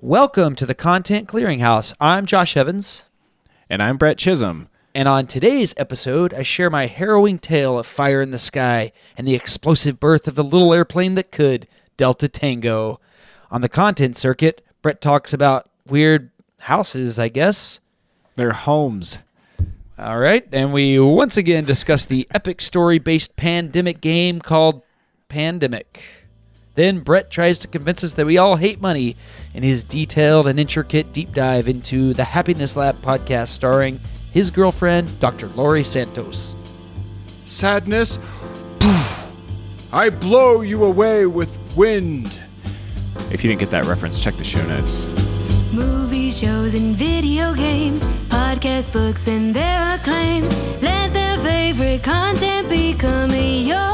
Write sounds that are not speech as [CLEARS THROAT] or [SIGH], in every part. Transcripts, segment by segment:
Welcome to the Content Clearinghouse. I'm Josh Evans, And I'm Brett Chisholm. and on today's episode, I share my harrowing tale of fire in the sky and the explosive birth of the little airplane that could, Delta Tango. On the content circuit, Brett talks about weird houses, I guess. They're homes. All right, and we once again discuss the epic story based pandemic game called Pandemic. Then Brett tries to convince us that we all hate money in his detailed and intricate deep dive into the Happiness Lab podcast starring his girlfriend, Dr. Laurie Santos. Sadness. I blow you away with wind. If you didn't get that reference, check the show notes. Movies, shows, and video games, podcast books, and their acclaims. Let their favorite content become yours.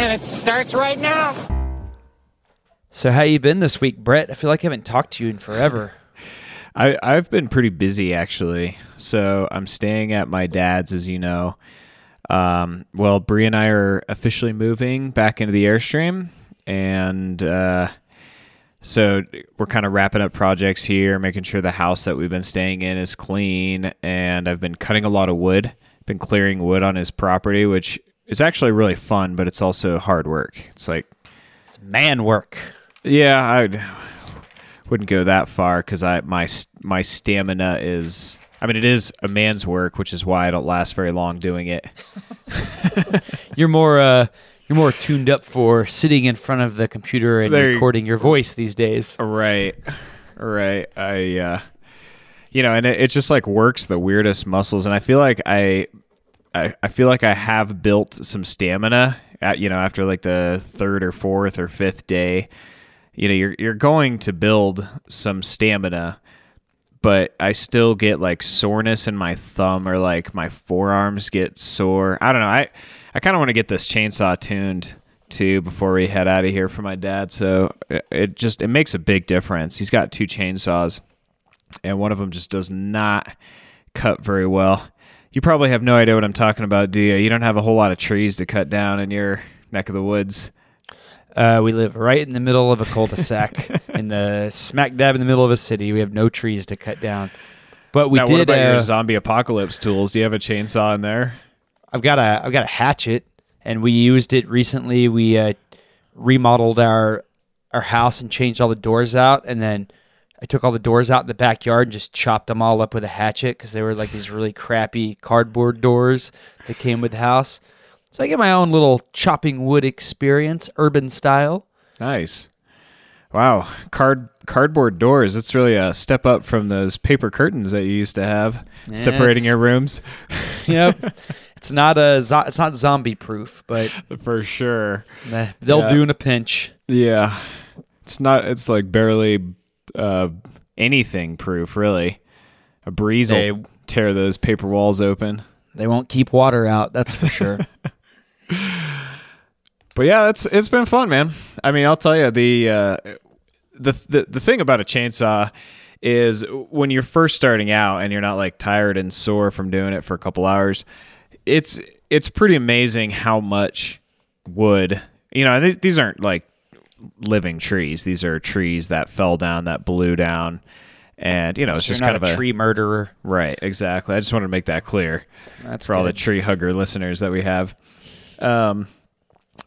And it starts right now. So, how you been this week, Brett? I feel like I haven't talked to you in forever. [LAUGHS] I, I've been pretty busy actually. So I'm staying at my dad's, as you know. Um, well, Bree and I are officially moving back into the Airstream, and uh, so we're kind of wrapping up projects here, making sure the house that we've been staying in is clean. And I've been cutting a lot of wood, been clearing wood on his property, which is actually really fun, but it's also hard work. It's like It's man work. yeah, I wouldn't go that far because I my my stamina is. I mean, it is a man's work, which is why I don't last very long doing it. [LAUGHS] You're more uh, you're more tuned up for sitting in front of the computer and There recording your voice these days. Right, right. I, uh, you know, and it, it just like works the weirdest muscles, and I feel like I, I, I feel like I have built some stamina. At you know, after like the third or fourth or fifth day, you know, you're you're going to build some stamina but I still get like soreness in my thumb or like my forearms get sore. I don't know. I I kind of want to get this chainsaw tuned too before we head out of here for my dad. So it, it just it makes a big difference. He's got two chainsaws, and one of them just does not cut very well. You probably have no idea what I'm talking about, do you? You don't have a whole lot of trees to cut down in your neck of the woods. Uh, we live right in the middle of a cul-de-sac, [LAUGHS] in the smack dab in the middle of a city. We have no trees to cut down, but we now, did. what about uh, your zombie apocalypse tools? Do you have a chainsaw in there? I've got a I've got a hatchet, and we used it recently. We uh, remodeled our our house and changed all the doors out, and then I took all the doors out in the backyard and just chopped them all up with a hatchet because they were like these really crappy cardboard doors that came with the house. So I get my own little chopping wood experience, urban style. Nice. Wow, card cardboard doors. It's really a step up from those paper curtains that you used to have separating your rooms. [LAUGHS] Yep. [LAUGHS] it's not a zo- it's not zombie proof, but For sure. they'll Yeah. do in a pinch. Yeah. It's not it's like barely uh anything proof, really. A breeze They- will tear those paper walls open. They won't keep water out, that's for sure. [LAUGHS] But yeah, it's it's been fun, man. I mean, I'll tell you the uh, the the the thing about a chainsaw is when you're first starting out and you're not like tired and sore from doing it for a couple hours, it's it's pretty amazing how much wood. You know, these, these aren't like living trees. These are trees that fell down, that blew down, and you know, it's just kind of a tree murderer. Right, exactly. I just wanted to make that clear That's for all the tree hugger listeners that we have. Um,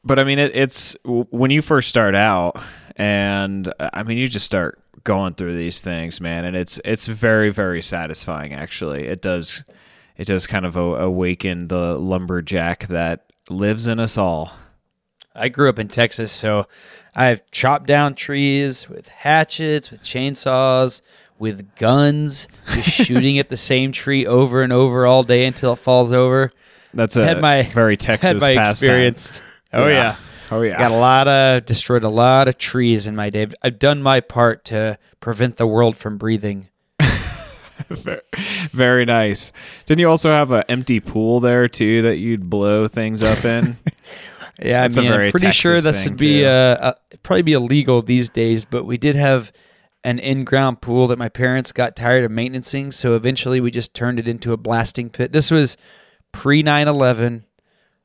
but I mean, it, it's when you first start out, and I mean, you just start going through these things, man, and it's it's very very satisfying. Actually, it does it does kind of a- awaken the lumberjack that lives in us all. I grew up in Texas, so I've chopped down trees with hatchets, with chainsaws, with guns, just [LAUGHS] shooting at the same tree over and over all day until it falls over. That's a had my very [LAUGHS] Texas had my pastime. experience. Oh yeah. Oh yeah. Got a lot of destroyed a lot of trees in my day. I've done my part to prevent the world from breathing. [LAUGHS] Very- Very nice. Didn't you also have an empty pool there too that you'd blow things up in? Yeah, That's I mean, I'm pretty sure this would be uh, uh, probably be illegal these days. But we did have an in-ground pool that my parents got tired of maintaining, so eventually we just turned it into a blasting pit. This was pre 9/11.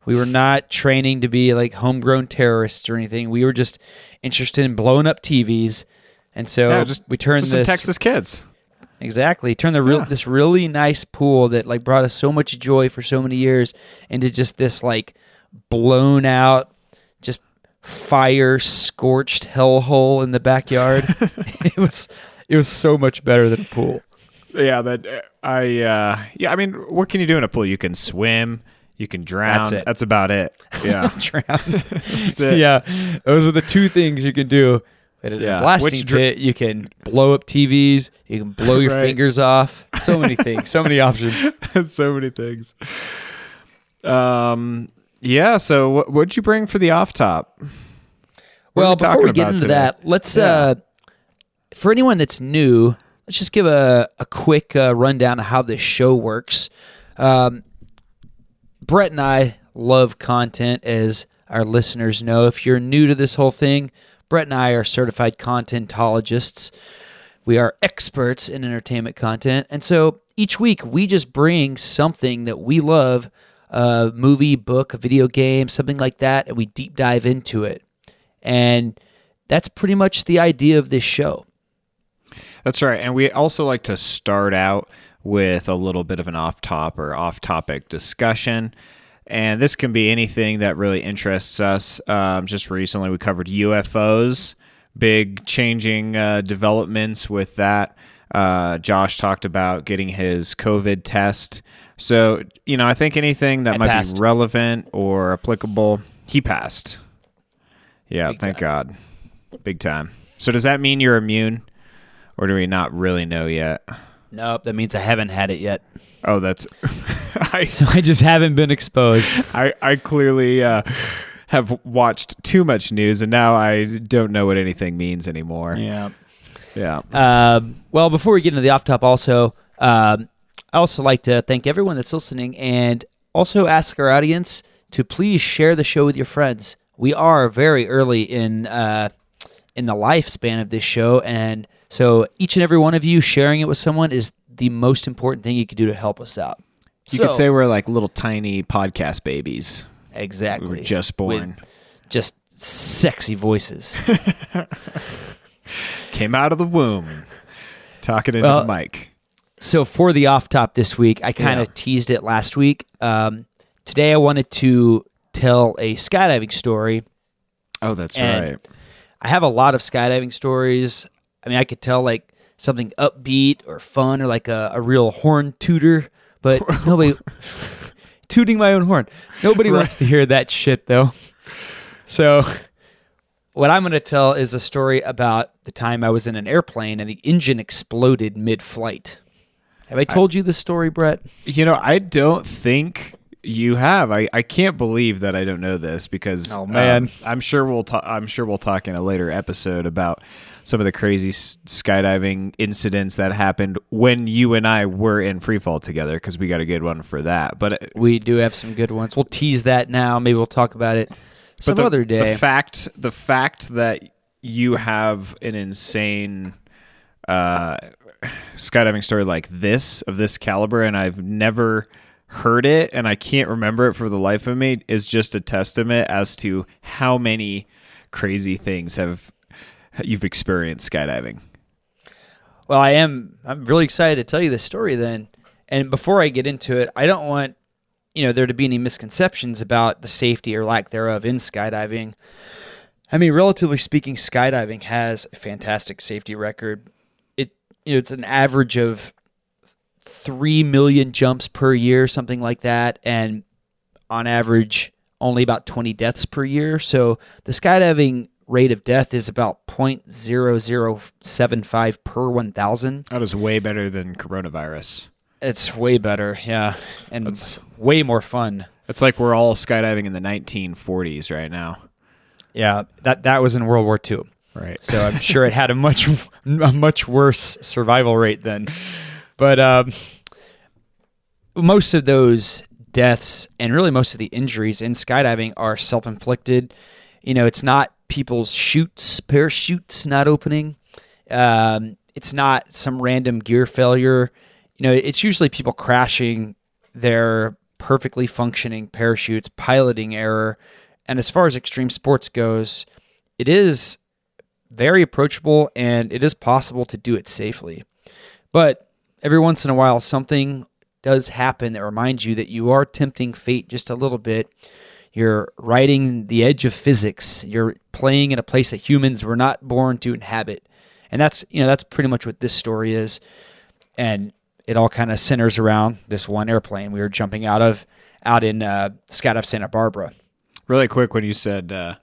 We were not training to be like homegrown terrorists or anything. We were just interested in blowing up TVs. And so Yeah, just we turned just some this Texas kids. Exactly. Turn the real Yeah. this really nice pool that like brought us so much joy for so many years into just this like blown out, just fire scorched hellhole in the backyard. [LAUGHS] [LAUGHS] it was it was so much better than a pool. Yeah, that I uh yeah, I mean, what can you do in a pool? You can swim, you can drown. That's it. That's about it. [LAUGHS] Yeah. Drowned. That's it. yeah, those are the two things you can do. At a Yeah. blasting Which dr- pit, you can blow up TVs. You can blow your Right. fingers off. So many things. So many options. so many things. Um yeah, so what what'd you bring for the off top? What Well, we before we get into today? that, let's Yeah. uh for anyone that's new, let's just give a a quick uh, rundown of how this show works. Um, Brett and I love content, as our listeners know. If you're new to this whole thing, Brett and I are certified contentologists. We are experts in entertainment content. And so each week we just bring something that we love a movie, book, a video game, something like that, and we deep dive into it. And that's pretty much the idea of this show. That's right. And we also like to start out with a little bit of an off top or off topic discussion. And this can be anything that really interests us. Um, just recently, we covered UFOs, big changing uh, developments with that. Uh, Josh talked about getting his COVID test. So, you know, I think anything that I might passed. be relevant or applicable, he passed. Yeah, Big thank time. God. Big time. So, does that mean you're immune? Or do we not really know yet? Nope, that means I haven't had it yet. Oh, that's. [LAUGHS] I, So I just haven't been exposed. I, I clearly uh, have watched too much news, and now I don't know what anything means anymore. yeah. Yeah. Um, well, before we get into the off top, also, um, I also like to thank everyone that's listening and also ask our audience to please share the show with your friends. We are very early in uh, in the lifespan of this show, and so each and every one of you sharing it with someone is the most important thing you could do to help us out. You could say we're like little tiny podcast babies. exactly. We were just born. With just sexy voices. [LAUGHS] Came out of the womb. Talking into Well, the mic. So for the off top this week, I kind of Yeah. teased it last week. Um, today I wanted to tell a skydiving story. Oh, that's and right. I have a lot of skydiving stories. I mean, I could tell like something upbeat or fun or like a, a real horn tooter, but [LAUGHS] nobody [LAUGHS] tooting my own horn. Nobody wants to hear that shit though. So what I'm going to tell is a story about the time I was in an airplane and the engine exploded mid-flight. Have I told you this story, Brett? You know, I don't think you have. I, I can't believe that I don't know this because Oh, man. um, I'm sure we'll talk. I'm sure we'll talk in a later episode about some of the crazy s- skydiving incidents that happened when you and I were in free fall together because we got a good one for that. But uh, We do have some good ones. We'll tease that now. Maybe we'll talk about it some the, other day. The fact, the fact that you have an insane uh, skydiving story like this of this caliber, and I've never heard it, and I can't remember it for the life of me, is just a testament as to how many crazy things have you've experienced skydiving. Well, I am. I'm really excited to tell you this story then. And before I get into it, I don't want you know there to be any misconceptions about the safety or lack thereof in skydiving. I mean, relatively speaking, skydiving has a fantastic safety record. You know it's an average of three million jumps per year, something like that, and on average only about 20 deaths per year. So the skydiving rate of death is about 0.0075 per 1,000. That is way better than coronavirus. It's way better, yeah, and it's way more fun. It's like we're all skydiving in the 1940s right now. Yeah, that that was in World War II. Right. So I'm sure it had a much [LAUGHS] a much worse survival rate then. But um, most of those deaths and really most of the injuries in skydiving are self-inflicted. You know, it's not people's chutes, parachutes not opening. Um, it's not some random gear failure. You know, it's usually people crashing their perfectly functioning parachutes, piloting error, and as far as extreme sports goes, it is very approachable and it is possible to do it safely. But every once in a while, something does happen that reminds you that you are tempting fate just a little bit. You're riding the edge of physics. You're playing in a place that humans were not born to inhabit. And that's, you know, that's pretty much what this story is. And it all kind of centers around this one airplane we were jumping out of out in uh, Skydive Santa Barbara. Really quick, when you said uh,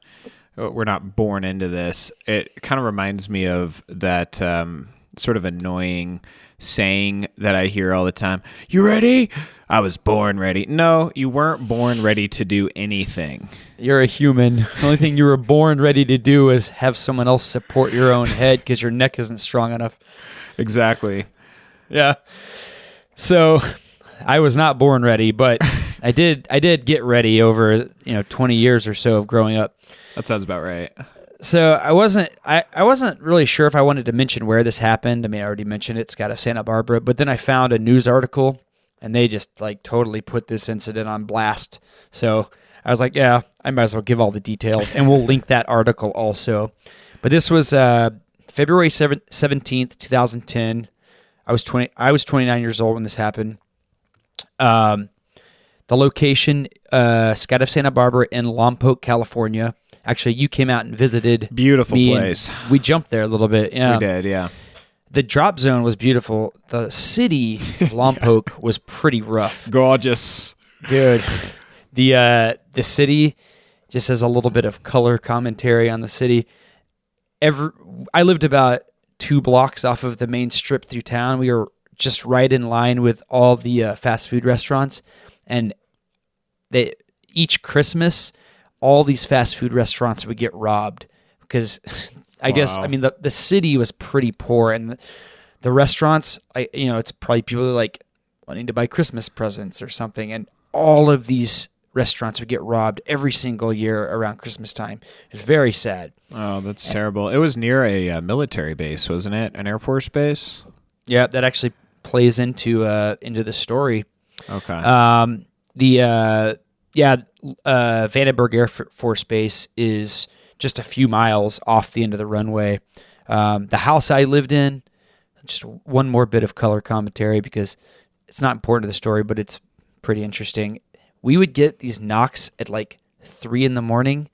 we're not born into this, it kind of reminds me of that um, sort of annoying saying that I hear all the time. You ready? I was born ready. No, you weren't born ready to do anything. You're a human. The only thing you were born ready to do is have someone else support your own head because your neck isn't strong enough. Exactly. Yeah. So I was not born ready, but [LAUGHS] I did I did get ready over, you know, 20 years or so of growing up. That sounds about right. So I wasn't I, I wasn't really sure if I wanted to mention where this happened. I mean, I already mentioned it, Skydive Santa Barbara, but then I found a news article and they just like totally put this incident on blast. So I was like, yeah, I might as well give all the details and we'll link that article also. But this was uh, February 7th, 17th, 2010. I was 20 I was 29 years old when this happened. Um the location uh of Santa Barbara in Lompoc, California. Actually, you came out and visited. Beautiful place. We jumped there a little bit. Yeah. we did, yeah. The drop zone was beautiful. The city of [LAUGHS] Lompoc was pretty rough. Gorgeous. Dude. The uh the city just has a little bit of color commentary on the city. Every I lived about two blocks off of the main strip through town. We were just right in line with all the uh, fast food restaurants, and they each Christmas, all these fast food restaurants would get robbed because [LAUGHS] I guess I mean the the city was pretty poor, and the, the restaurants, I you know, it's probably people like wanting to buy Christmas presents or something, and all of these restaurants would get robbed every single year around Christmas time. It's very sad. Oh, that's terrible. It was near a uh, military base, wasn't it? An Air Force base? Yeah, that actually plays into uh into the story. Okay. Um, the uh, yeah, uh, Vandenberg Air Force Base is just a few miles off the end of the runway. Um, the house I lived in, just one more bit of color commentary because it's not important to the story, but it's pretty interesting. We would get these knocks at like three in the morning,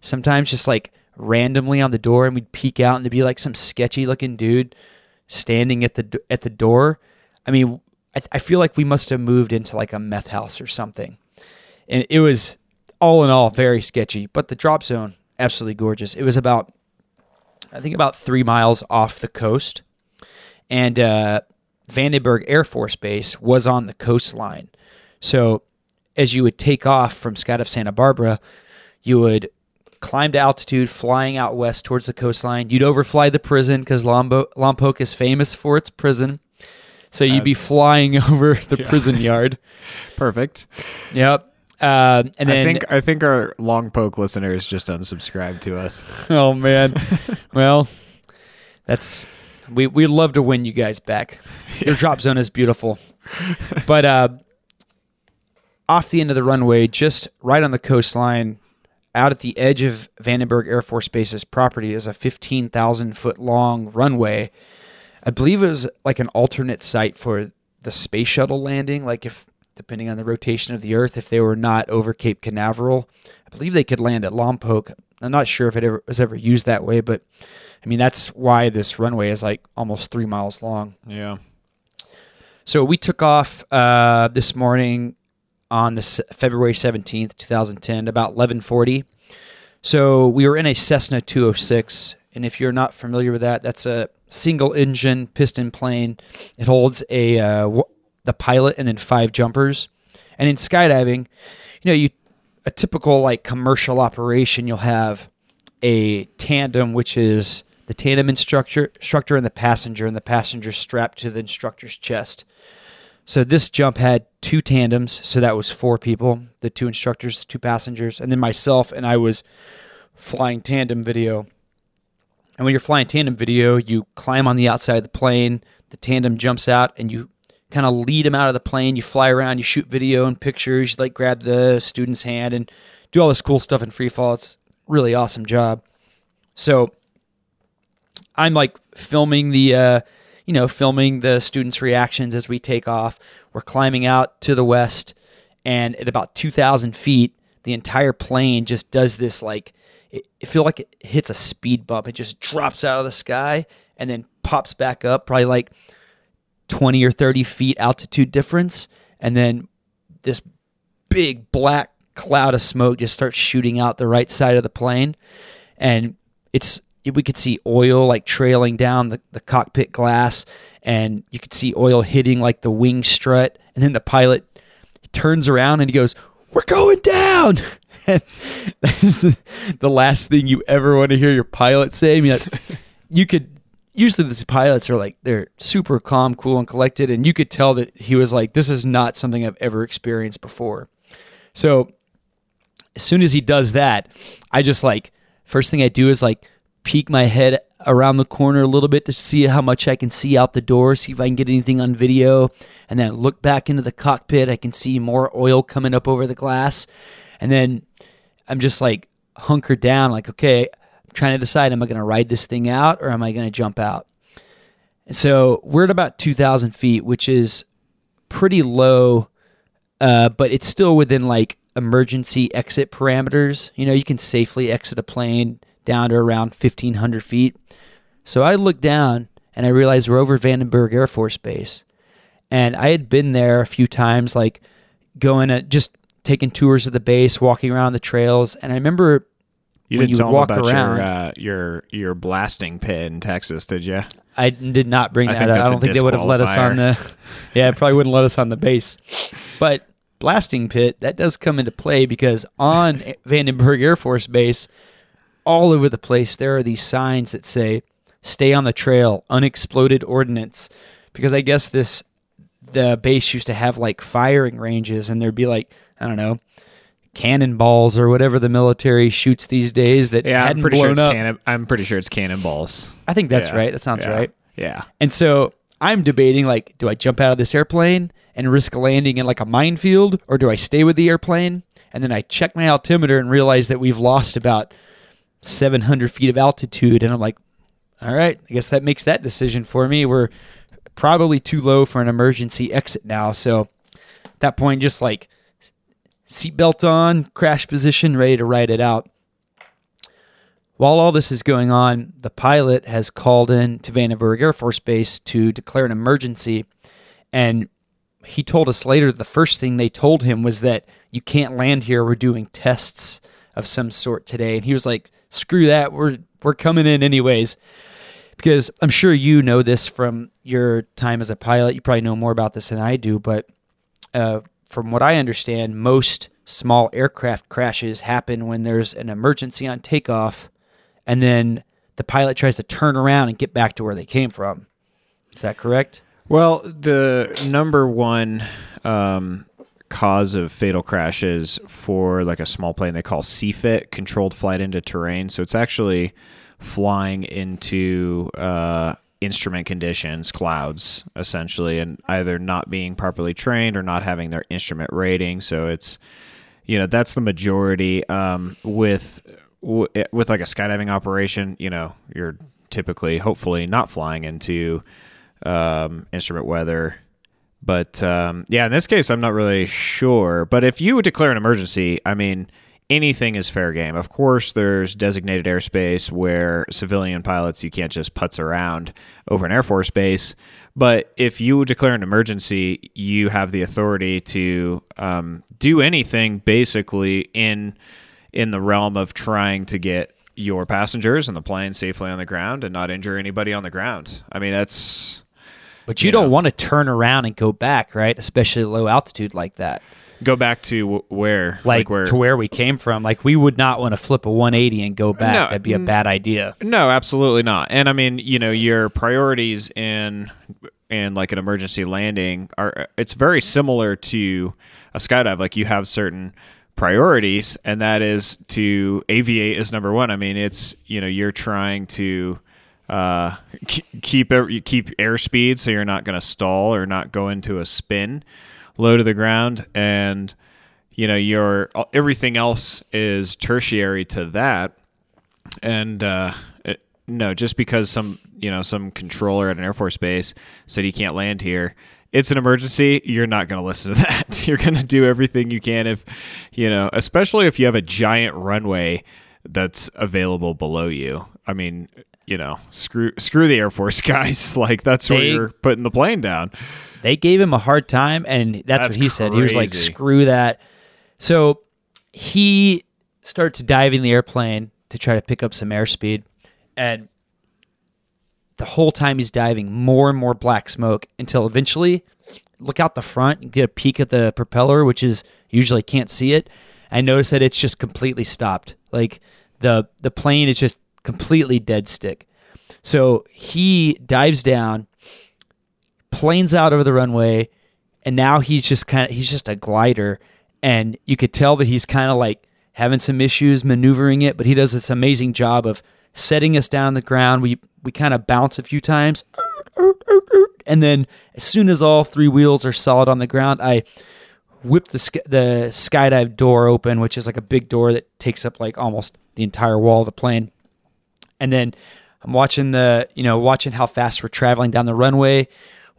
sometimes just like randomly on the door, and we'd peek out and there'd be like some sketchy looking dude standing at the at the door. I mean, I, I feel like we must have moved into like a meth house or something, and it was all in all very sketchy. But the drop zone absolutely gorgeous. It was about, I think about three miles off the coast, and uh, Vandenberg Air Force Base was on the coastline. So as you would take off from Scott Skydive Santa Barbara, you would climb to altitude, flying out west towards the coastline. You'd overfly the prison because Lombo- Lompoc is famous for its prison. So you'd be flying [LAUGHS] over the prison yard. Perfect. Yep. Um, and then, I think I think our Lompoc listeners just unsubscribed to us. [LAUGHS] oh man, [LAUGHS] well, that's we we'd love to win you guys back. [LAUGHS] Your drop zone is beautiful, but uh, off the end of the runway, just right on the coastline, out at the edge of Vandenberg Air Force Base's property, is a fifteen thousand foot long runway. I believe it was like an alternate site for the space shuttle landing. Like if depending on the rotation of the Earth, if they were not over Cape Canaveral, I believe they could land at Lompoc. I'm not sure if it ever was ever used that way, but I mean that's why this runway is like almost three miles long. Yeah. So we took off uh, this morning on this February 17th, 2010, about 11:40. So we were in a Cessna 206, and if you're not familiar with that, that's a single engine piston plane. It holds a uh, the pilot and then five jumpers. And in skydiving, you know, you a typical like commercial operation, you'll have a tandem, which is the tandem instructor, instructor and the passenger, and the passenger strapped to the instructor's chest. So this jump had two tandems, so that was four people, the two instructors, two passengers, and then myself, and I was flying tandem video. And when you're flying tandem video, you climb on the outside of the plane, the tandem jumps out, and you kind of lead them out of the plane. You fly around, you shoot video and pictures, you like grab the student's hand and do all this cool stuff in free fall. It's really awesome job. So I'm like filming the, uh, you know, filming the students' reactions as we take off. We're climbing out to the west, and at about 2,000 feet, the entire plane just does this like it, it feel like it hits a speed bump. It just drops out of the sky and then pops back up, probably like 20 or 30 feet altitude difference, and then this big black cloud of smoke just starts shooting out the right side of the plane, and it's we could see oil like trailing down the, the cockpit glass and you could see oil hitting like the wing strut. And then the pilot turns around and he goes we're going down! [LAUGHS] And [LAUGHS] that is the last thing you ever want to hear your pilot say. I mean you could usually these pilots are like they're super calm cool and collected and you could tell that he was like this is not something i've ever experienced before so as soon as he does that i just like first thing i do is like peek my head around the corner a little bit to see how much I can see out the door, see if I can get anything on video, and then look back into the cockpit. I can see more oil coming up over the glass. And then I'm just like hunkered down, like, okay, trying to decide am I going to ride this thing out or am I going to jump out? And so we're at about 2,000 feet, which is pretty low, uh, but it's still within like emergency exit parameters. You know, you can safely exit a plane down to around 1,500 feet. So I looked down and I realized we're over Vandenberg Air Force Base. And I had been there a few times, like going at just taking tours of the base, walking around the trails. And I remember You didn't you tell walk about around, your, uh, your your blasting pit in Texas, did you? I did not bring I that up. I don't think they would have let us on the. [LAUGHS] Yeah, probably wouldn't let us on the base. But blasting pit that does come into play because on [LAUGHS] Vandenberg Air Force Base, all over the place there are these signs that say "Stay on the trail, unexploded ordnance," because I guess this the base used to have like firing ranges, and there'd be like I don't know cannonballs or whatever the military shoots these days that Yeah, I'm hadn't pretty sure blown it's up. cannon. I'm pretty sure it's cannonballs. I think that's Yeah. right. That sounds Yeah. right. Yeah. And so I'm debating like, do I jump out of this airplane and risk landing in like a minefield, or do I stay with the airplane? And then I check my altimeter and realize that we've lost about 700 feet of altitude, and I'm like, all right, I guess that makes that decision for me. We're probably too low for an emergency exit now, so at that point, just like seatbelt on, crash position, ready to ride it out. While all this is going on, the pilot has called in to Vandenberg Air Force Base to declare an emergency. And he told us later the first thing they told him was that you can't land here. We're doing tests of some sort today. And he was like, screw that. We're, we're coming in anyways. Because I'm sure you know this from your time as a pilot. You probably know more about this than I do. But uh, from what I understand, most small aircraft crashes happen when there's an emergency on takeoff and then the pilot tries to turn around and get back to where they came from. Is that correct? Well, the number one um, cause of fatal crashes for like a small plane they call CFIT, controlled flight into terrain. So it's actually flying into uh, instrument conditions, clouds, essentially, and either not being properly trained or not having their instrument rating. So it's you know that's the majority um, with w- with like a skydiving operation you know you're typically hopefully not flying into um, instrument weather but um, yeah in this case i'm not really sure but if you declare an emergency i mean anything is fair game of course there's designated airspace where civilian pilots you can't just putz around over an air force base but if you declare an emergency you have the authority to um, do anything basically in in the realm of trying to get your passengers and the plane safely on the ground and not injure anybody on the ground. I mean, that's But you, You don't know. want to turn around and go back, right? Especially low altitude like that. Go back to where, Like, where. to where we came from. Like we would not want to flip a 180 and go back. No, That'd be a bad idea. No, absolutely not. And I mean, you know, your priorities in in like an emergency landing are it's very similar to a skydive. Like you have certain priorities and that is to aviate is number one. I mean, it's you know, you're trying to uh, keep keep airspeed so you're not going to stall or not go into a spin, low to the ground, and you know your everything else is tertiary to that. And uh, it, no, just because some you know some controller at an Air Force base said you can't land here, it's an emergency. You're not going to listen to [LAUGHS] that. You're going to do everything you can if you know, especially if you have a giant runway that's available below you. I mean, you know, screw screw the Air Force [LAUGHS] guys. Like that's where They- you're putting the plane down. They gave him a hard time and that's, That's what he said. He was like screw that. So he starts diving the airplane to try to pick up some airspeed and the whole time he's diving more and more black smoke until eventually look out the front and get a peek at the propeller which is usually can't see it i notice that it's just completely stopped. Like the the plane is just completely dead stick. So he dives down planes out over the runway and now he's just kind of he's just a glider. And you could tell that he's kind of like having some issues maneuvering it but he does this amazing job of setting us down the ground. We we kind of bounce a few times. And then as soon as all three wheels are solid on the ground i whip the sk- the skydive door open which is like a big door that takes up like almost the entire wall of the plane. And then I'm watching the, you know, watching how fast we're traveling down the runway.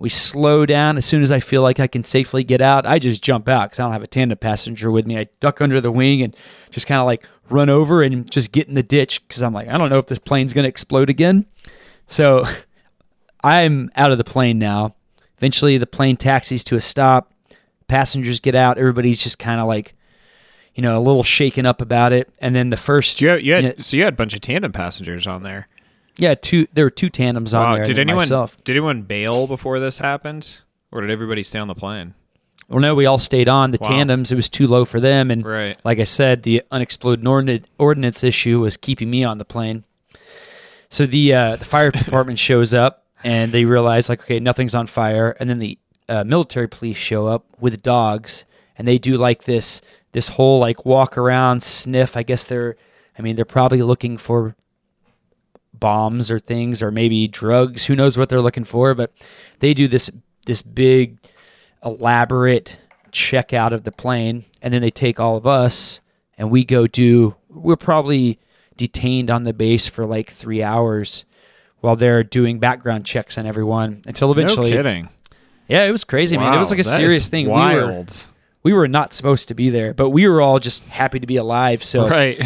We slow down as soon as I feel like I can safely get out. I just jump out because I don't have a tandem passenger with me. I duck under the wing and just kind of like run over and just get in the ditch because I'm like, I don't know if this plane's going to explode again. So [LAUGHS] I'm out of the plane now. Eventually, the plane taxis to a stop. Passengers get out. Everybody's just kind of like, you know, a little shaken up about it. And then the first, You had, you had, Yeah. so you had a bunch of tandem passengers on there. Yeah, two. There were two tandems on Wow. there. Did anyone Myself. did anyone bail before this happened, or did everybody stay on the plane? Well, no, we all stayed on the Wow. tandems. It was too low for them, and Right. like I said, the unexploded ordnance issue was keeping me on the plane. So the uh, the fire [LAUGHS] department shows up, and they realize like, okay, nothing's on fire, and then the uh, military police show up with dogs, and they do like this this whole like walk around sniff. I guess they're, I mean, they're probably looking for bombs or things or maybe drugs who knows what they're looking for but they do this this big elaborate check out of the plane and then they take all of us and we go do we're probably detained on the base for like three hours while they're doing background checks on everyone until eventually no kidding. yeah it was crazy man it was like a serious thing we were Wild. we were not supposed to be there but we were all just happy to be alive so right.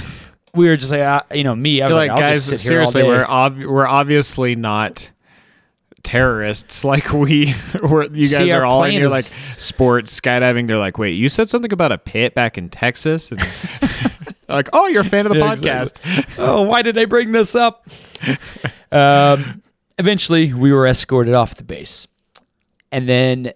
We were just like uh, you know me i was like, like, guys, seriously, we're ob- we're obviously not terrorists [LAUGHS] like we we're, you guys our are all in your is- like sports skydiving. They're like, wait, you said something about a pit back in Texas, and [LAUGHS] like, oh, you're a fan of the [LAUGHS] Yeah, podcast. oh, why did they bring this up? um, eventually, we were escorted off the base, and then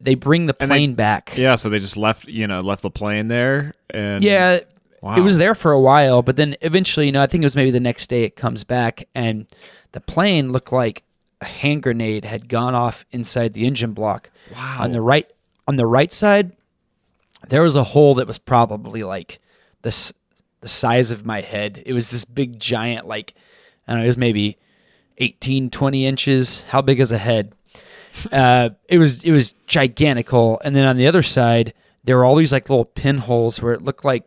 they bring the And they- plane back. Yeah, so they just left, you know, left the plane there, and Yeah, Wow. it was there for a while, but then eventually, you know, I think it was maybe the next day it comes back, and the plane looked like a hand grenade had gone off inside the engine block. Wow. On the right, on the right side, there was a hole that was probably like this the size of my head. It was this big giant, like I don't know, it was maybe 18, 20 inches. How big is a head? [LAUGHS] uh, it was it was gigantical. And then on the other side, there were all these like little pinholes where it looked like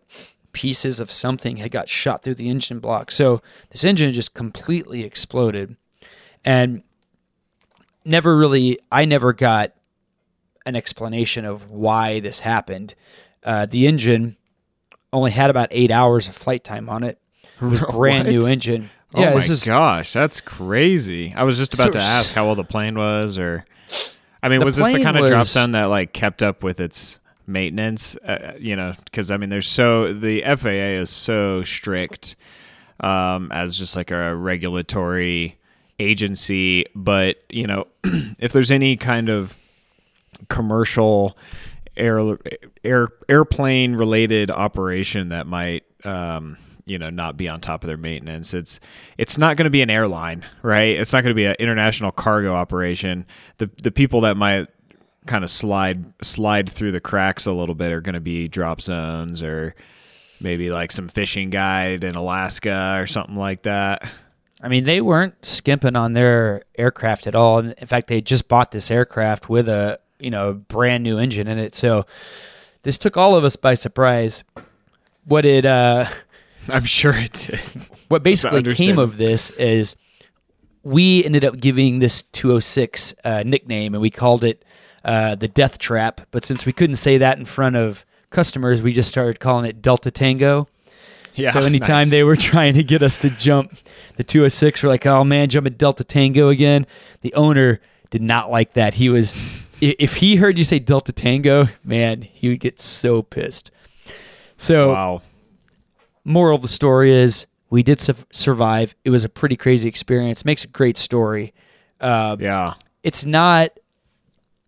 pieces of something had got shot through the engine block. So this engine just completely exploded, and never really, I never got an explanation of why this happened. Uh, the engine only had about eight hours of flight time on it. It was [LAUGHS] a brand new engine. Oh yeah, my this is gosh, that's crazy. I was just about So- to ask how well the plane was, or I mean, was this the kind of drop was- zone that like kept up with its maintenance? Uh, you know, because I mean, there's so the FAA is so strict um, as just like a regulatory agency, but you know, [CLEARS THROAT] if there's any kind of commercial air air airplane related operation that might um, you know not be on top of their maintenance it's it's not going to be an airline right it's not going to be an international cargo operation the the people that might kind of slide slide through the cracks a little bit are going to be drop zones or maybe like some fishing guide in Alaska or something like that I mean, they weren't skimping on their aircraft at all. In fact, they just bought this aircraft with a you know brand new engine in it. So this took all of us by surprise. What it uh, [LAUGHS] I'm sure it did. what basically came of this is we ended up giving this 206 uh, nickname and we called it uh, the Death Trap. But since we couldn't say that in front of customers, we just started calling it Delta Tango. Yeah. so anytime nice. they were [LAUGHS] trying to get us to jump the 206, we're like, oh man, jump jumping Delta Tango again. The owner did not like that. He was, [LAUGHS] if he heard you say Delta Tango, man, he would get so pissed. So Wow. moral of the story is we did su- survive. It was a pretty crazy experience. Makes a great story. Uh, Yeah. It's not.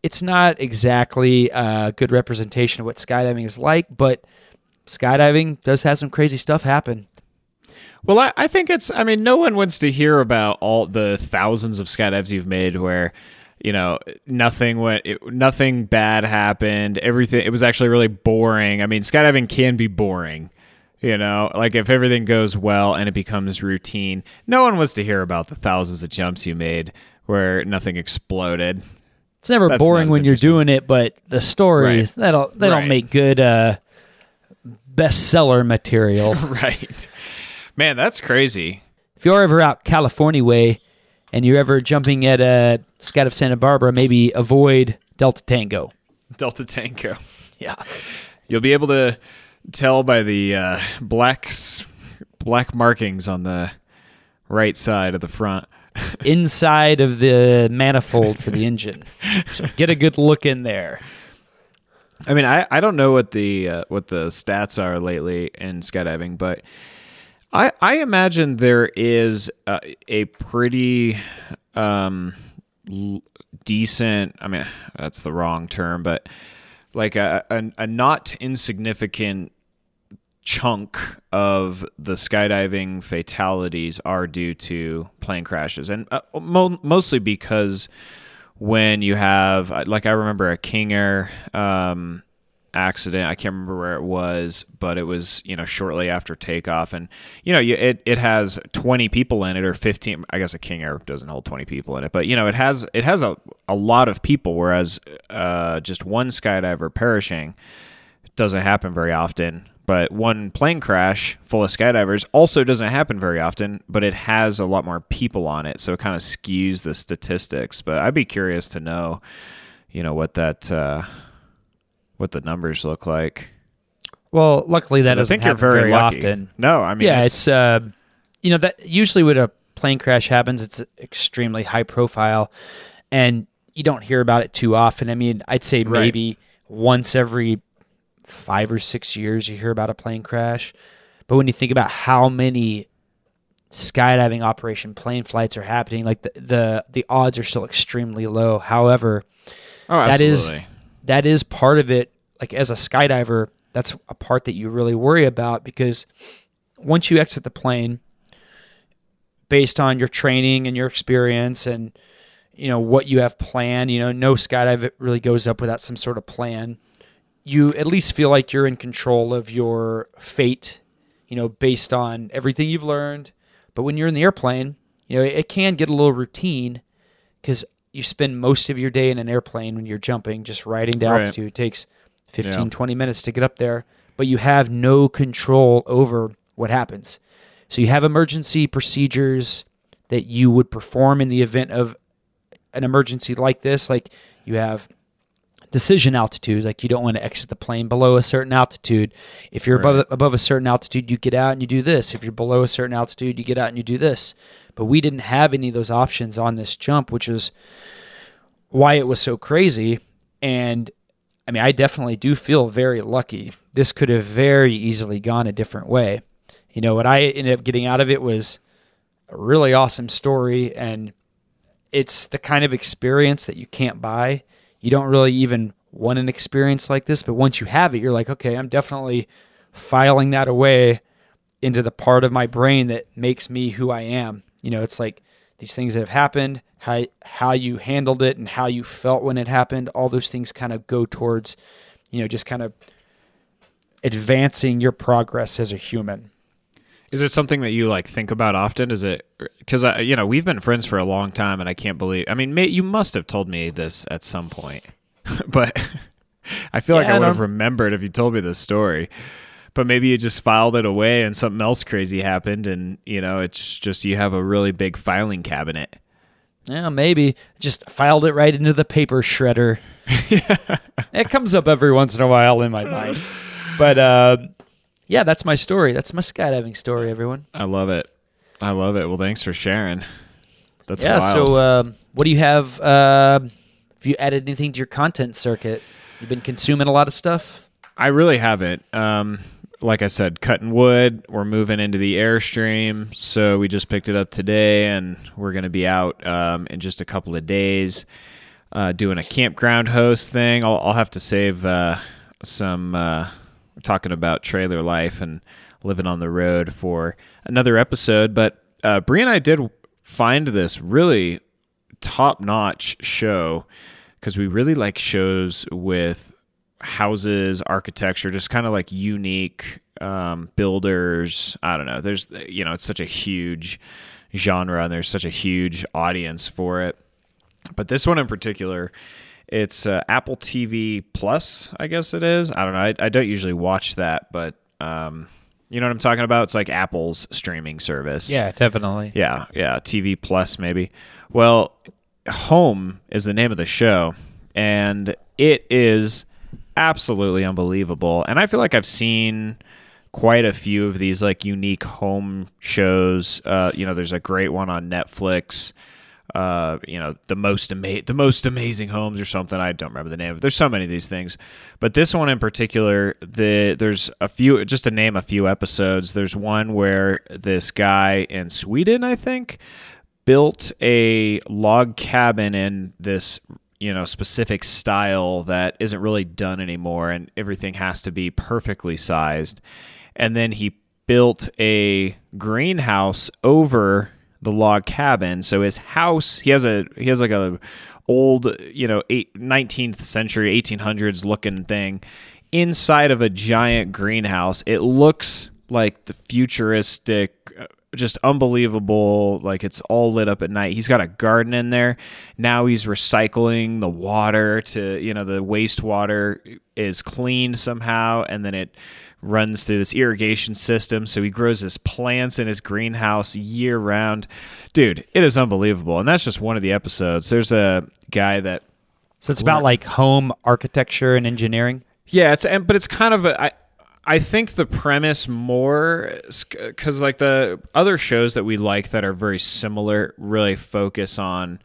It's not exactly a good representation of what skydiving is like, but skydiving does have some crazy stuff happen. Well, I, I think it's. I mean, no one wants to hear about all the thousands of skydives you've made where, you know, nothing went, it, nothing bad happened. Everything. It was actually really boring. I mean, skydiving can be boring. You know, like if everything goes well and it becomes routine, no one wants to hear about the thousands of jumps you made where nothing exploded. It's never That's boring not as when you're interesting. doing it, but the stories Right. they don't they Right. don't make good uh, bestseller material. [LAUGHS] right. Man, that's crazy. if you're ever out California way and you're ever jumping at a Skydive of Santa Barbara, maybe avoid Delta Tango. Delta Tango. [LAUGHS] Yeah. You'll be able to tell by the uh, black s- black markings on the right side of the front. Inside of the manifold for the engine. So [LAUGHS] get a good look in there. I mean, I, I don't know what the uh, what the stats are lately in skydiving, but I I imagine there is uh, a pretty um, l- decent. I mean, that's the wrong term, but like a, a, a not insignificant chunk of the skydiving fatalities are due to plane crashes, and uh, mo- mostly because when you have uh, like I remember a King Air um, accident. I can't remember where it was, but it was you know shortly after takeoff, and you know you, it it has twenty people in it or fifteen. I guess a King Air doesn't hold twenty people in it, but you know it has it has a a lot of people, whereas uh, just one skydiver perishing doesn't happen very often. But one plane crash full of skydivers also doesn't happen very often, but it has a lot more people on it, so it kind of skews the statistics. But I'd be curious to know, you know, what that uh, what the numbers look like. Well, luckily that I doesn't think you're happen very, very, often. No, I mean, yeah, it's uh, you know that usually when a plane crash happens, it's extremely high profile, and you don't hear about it too often. I mean, I'd say Right. maybe once every five or six years you hear about a plane crash. But when you think about how many skydiving operation plane flights are happening, like the the, the odds are still extremely low. However, oh, that is that is part of it. Like as a skydiver, that's a part that you really worry about because once you exit the plane, based on your training and your experience and you know what you have planned, you know, no skydive really goes up without some sort of plan. You at least feel like you're in control of your fate, you know, based on everything you've learned. But when you're in the airplane, you know, it can get a little routine because you spend most of your day in an airplane when you're jumping, just riding to Right. altitude. It takes 15, Yeah. 20 minutes to get up there, but you have no control over what happens. So you have emergency procedures that you would perform in the event of an emergency like this. Like you have decision altitudes, like you don't want to exit the plane below a certain altitude. If you're above above a certain altitude, you get out and you do this. If you're below a certain altitude, you get out and you do this. But we didn't have any of those options on this jump, which is why it was so crazy. And I mean, I definitely do feel very lucky. This could have very easily gone a different way. You know, what I ended up getting out of it was a really awesome story, and it's the kind of experience that you can't buy. You don't really even want an experience like this, but once you have it, you're like, okay, I'm definitely filing that away into the part of my brain that makes me who I am. You know, it's like these things that have happened, how how you handled it and how you felt when it happened, all those things kind of go towards, you know, just kind of advancing your progress as a human. Is it something that you like think about often? Is it because I, you know, we've been friends for a long time, and I can't believe. I mean, may, you must have told me this at some point, [LAUGHS] but [LAUGHS] I feel like I I would have remembered if you told me this story. But maybe you just filed it away, and something else crazy happened, and you know, it's just you have a really big filing cabinet. Yeah, maybe. Just filed it right into the paper shredder. [LAUGHS] it comes up every once in a while in my mind. But uh, yeah, that's my story. That's my skydiving story, everyone. I love it. I love it. Well, thanks for sharing. That's yeah, wild. so um, what do you have? Uh, have you added anything to your content circuit? You've been consuming a lot of stuff? I really haven't. Um, like I said, cutting wood. We're moving into the airstream, so we just picked it up today, and we're going to be out um, in just a couple of days uh, doing a campground host thing. I'll, I'll have to save uh, some. We're talking about trailer life and living on the road for another episode, but uh, Brie and I did find this really top notch show because we really like shows with houses, architecture, just kind of like unique um, builders. I don't know. There's, you know, it's such a huge genre and there's such a huge audience for it. But this one in particular, it's uh, Apple TV Plus, I guess it is. I don't know. I, I don't usually watch that, but um, you know what I'm talking about? It's like Apple's streaming service. Yeah, definitely. Yeah, yeah, TV Plus maybe. Well, Home is the name of the show, and it is absolutely unbelievable. And I feel like I've seen quite a few of these like unique home shows. Uh, you know, there's a great one on Netflix. Uh, you know, the most ama- the most amazing homes or something. I don't remember the name There's so many of these things, but this one in particular, the there's a few. Just to name a few episodes, there's one where this guy in Sweden, I think, built a log cabin in this you know specific style that isn't really done anymore and everything has to be perfectly sized and then he built a greenhouse over the log cabin. So his house he has a he has like a old you know eight, 19th century 1800s looking thing. Inside of a giant greenhouse it looks like the futuristic uh, just unbelievable like it's all lit up at night. He's got a garden in there. Now he's recycling the water to you know the wastewater is cleaned somehow and then it runs through this irrigation system so he grows his plants in his greenhouse year round dude it is unbelievable and that's just one of the episodes there's a guy that So it's about like home architecture and engineering. yeah, it's and but it's kind of a, I I think the premise more because like the other shows that we like that are very similar really focus on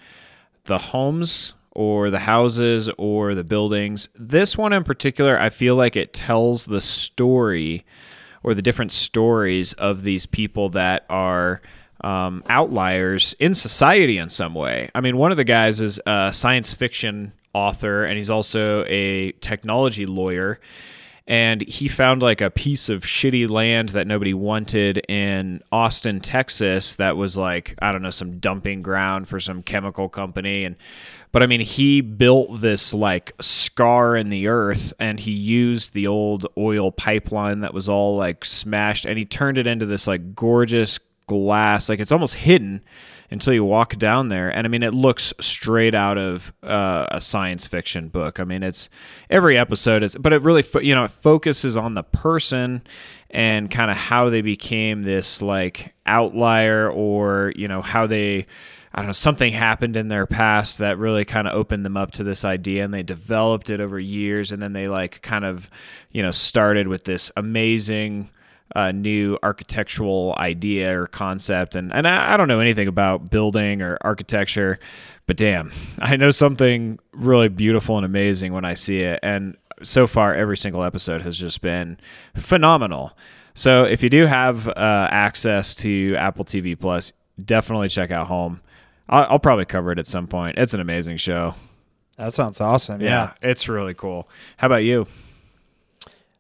the homes or the houses or the buildings. This one in particular, I feel like it tells the story or the different stories of these people that are um, outliers in society in some way. I mean, one of the guys is a science fiction author, and he's also a technology lawyer. And he found like a piece of shitty land that nobody wanted in Austin, Texas, that was like, I don't know, some dumping ground for some chemical company. And but I mean, he built this like scar in the earth and he used the old oil pipeline that was all like smashed and he turned it into this like gorgeous glass. Like it's almost hidden until you walk down there. And I mean, it looks straight out of uh, a science fiction book. I mean, it's every episode is, but it really, fo- you know, it focuses on the person and kind of how they became this like outlier or, you know, how they, I don't know, something happened in their past that really kind of opened them up to this idea and they developed it over years. And then they like kind of, you know, started with this amazing, uh, new architectural idea or concept. And, and I, I don't know anything about building or architecture, but damn, [LAUGHS] I know something really beautiful and amazing when I see it. And so far, every single episode has just been phenomenal. So if you do have uh, access to Apple TV Plus, definitely check out Home. I'll, I'll probably cover it at some point. It's an amazing show. That sounds awesome. Yeah. it's really cool. How about you?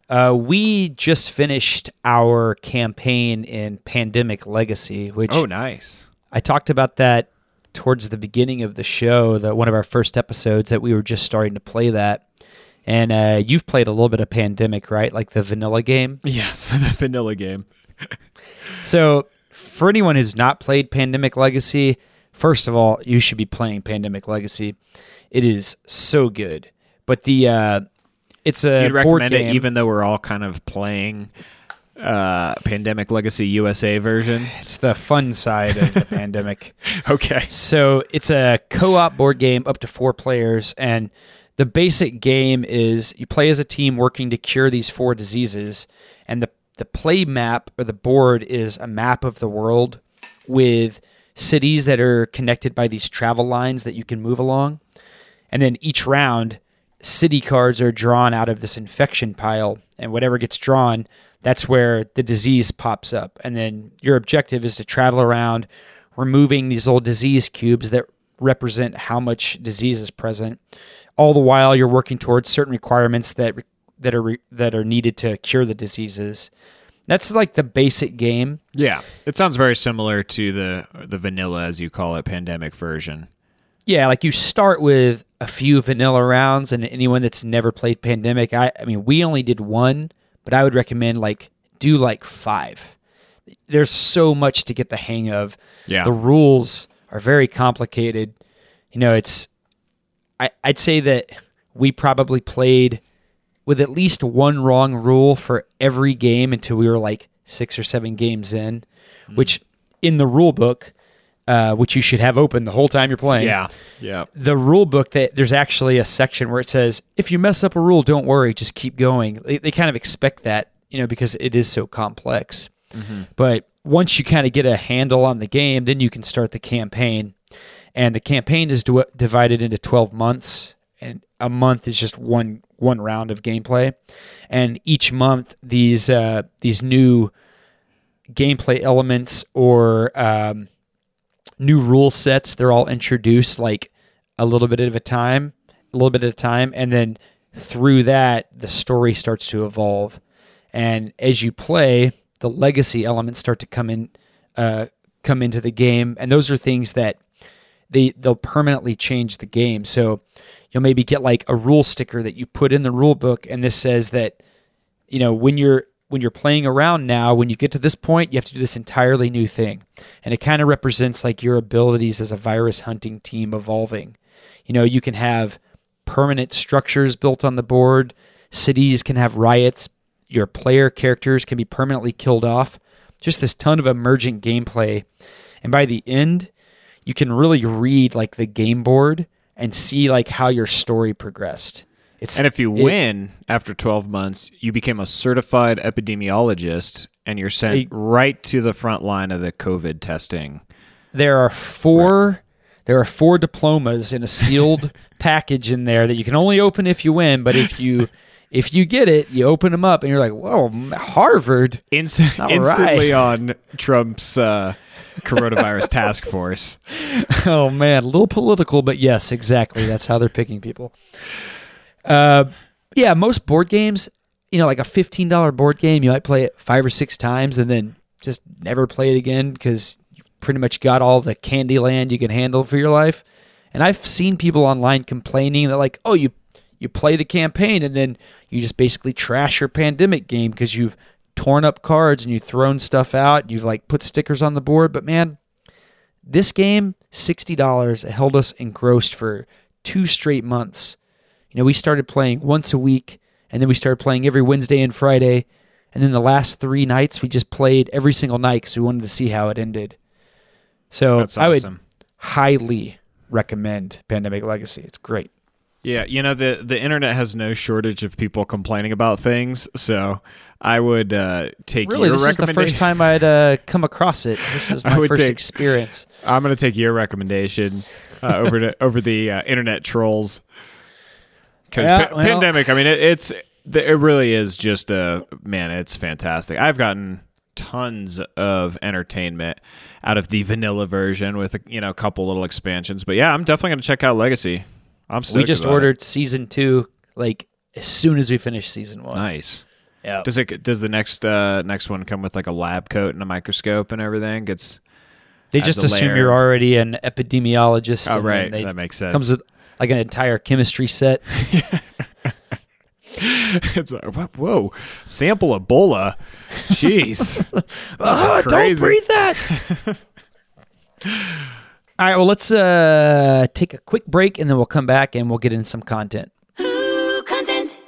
Uh, we just finished our campaign in Pandemic Legacy, which Oh, nice. I talked about that towards the beginning of the show, that one of our first episodes that we were just starting to play that. And uh, you've played a little bit of Pandemic, right? Like the vanilla game. Yes, [LAUGHS] the vanilla game. [LAUGHS] So, for anyone who's not played Pandemic Legacy, first of all, you should be playing Pandemic Legacy. It is so good. But the uh, it's a You'd board recommend game. it, even though we're all kind of playing uh, Pandemic Legacy USA version. it's the fun side of the [LAUGHS] pandemic. Okay. So it's a co-op board game up to four players, and the basic game is you play as a team working to cure these four diseases, and the the play map or the board is a map of the world with cities that are connected by these travel lines that you can move along, and then each round, city cards are drawn out of this infection pile, and whatever gets drawn, that's where the disease pops up. And then your objective is to travel around, removing these little disease cubes that represent how much disease is present. All the while, you're working towards certain requirements that that are re- that are needed to cure the diseases. That's like the basic game. Yeah, it sounds very similar to the the vanilla, as you call it, pandemic version. Yeah, like you start with a few vanilla rounds, and anyone that's never played Pandemic, I, I mean, we only did one, but I would recommend like do like five. There's so much to get the hang of. Yeah. the rules are very complicated. You know, it's I, I'd say that we probably played with at least one wrong rule for every game until we were like six or seven games in, hmm. which in the rule book, uh, which you should have open the whole time you're playing. Yeah, yeah. the rule book that there's actually a section where it says if you mess up a rule don't worry just keep going. They, they kind of expect that you know because it is so complex. But once you kind of get a handle on the game then you can start the campaign. And the campaign is d- divided into 12 months and a month is just one one round of gameplay. And each month these uh, these new gameplay elements or um, new rule sets they're all introduced like a little bit at a time a little bit at a time and then through that the story starts to evolve. And as you play the legacy elements start to come in uh, come into the game and those are things that they they'll permanently change the game. So you'll maybe get like a rule sticker that you put in the rule book and this says that you know when you're when you're playing around now when you get to this point you have to do this entirely new thing. And it kind of represents like your abilities as a virus hunting team evolving. You know you can have permanent structures built on the board. Cities can have riots. Your player characters can be permanently killed off. Just this ton of emergent gameplay. And by the end you can really read like the game board and see like how your story progressed it's And if you it- win after 12 months, you become a certified epidemiologist and you're sent Hey. right to the front line of the COVID testing. there are four there are four diplomas in a sealed [LAUGHS] package in there that you can only open if you win but if you [LAUGHS] if you get it you open them up and you're like whoa harvard Inst- [LAUGHS] instantly right. on Trump's uh, coronavirus task force. oh man a little political but yes exactly that's how they're picking people uh yeah most board games you know like a $15 board game you might play it five or six times and then just never play it again because you've pretty much got all the candy land you can handle for your life and i've seen people online complaining that like oh you you play the campaign and then you just basically trash your pandemic game because you've torn up cards and you've thrown stuff out and you've like put stickers on the board but man this game, sixty dollars, held us engrossed for two straight months. You know, we started playing once a week, and then we started playing every Wednesday and Friday, and then the last three nights we just played every single night because we wanted to see how it ended. So That's I would highly recommend Pandemic Legacy. It's great. Yeah, you know the the internet has no shortage of people complaining about things, so I would uh, take Really, your this is the first time I'd uh, come across it. This is [LAUGHS] my first take- experience. I'm going to take your recommendation uh, over to over the uh, internet trolls because Yeah, well- pandemic. I mean, it, it's it really is just a man. It's fantastic. I've gotten tons of entertainment out of the vanilla version with you know a couple little expansions. But yeah, I'm definitely going to check out Legacy. I'm We just about it. ordered season two like as soon as we finished season one. Nice. Yeah. Does it? Does the next uh, next one come with like a lab coat and a microscope and everything? It's They just assume you're already an epidemiologist. Oh, and right. They, That makes sense. Comes with like an entire chemistry set. [LAUGHS] it's like, wha- whoa, sample Ebola. Jeez. [LAUGHS] Ah, don't breathe that. [LAUGHS] All right, well, let's uh, take a quick break and then we'll come back and we'll get in some content. Ooh, content.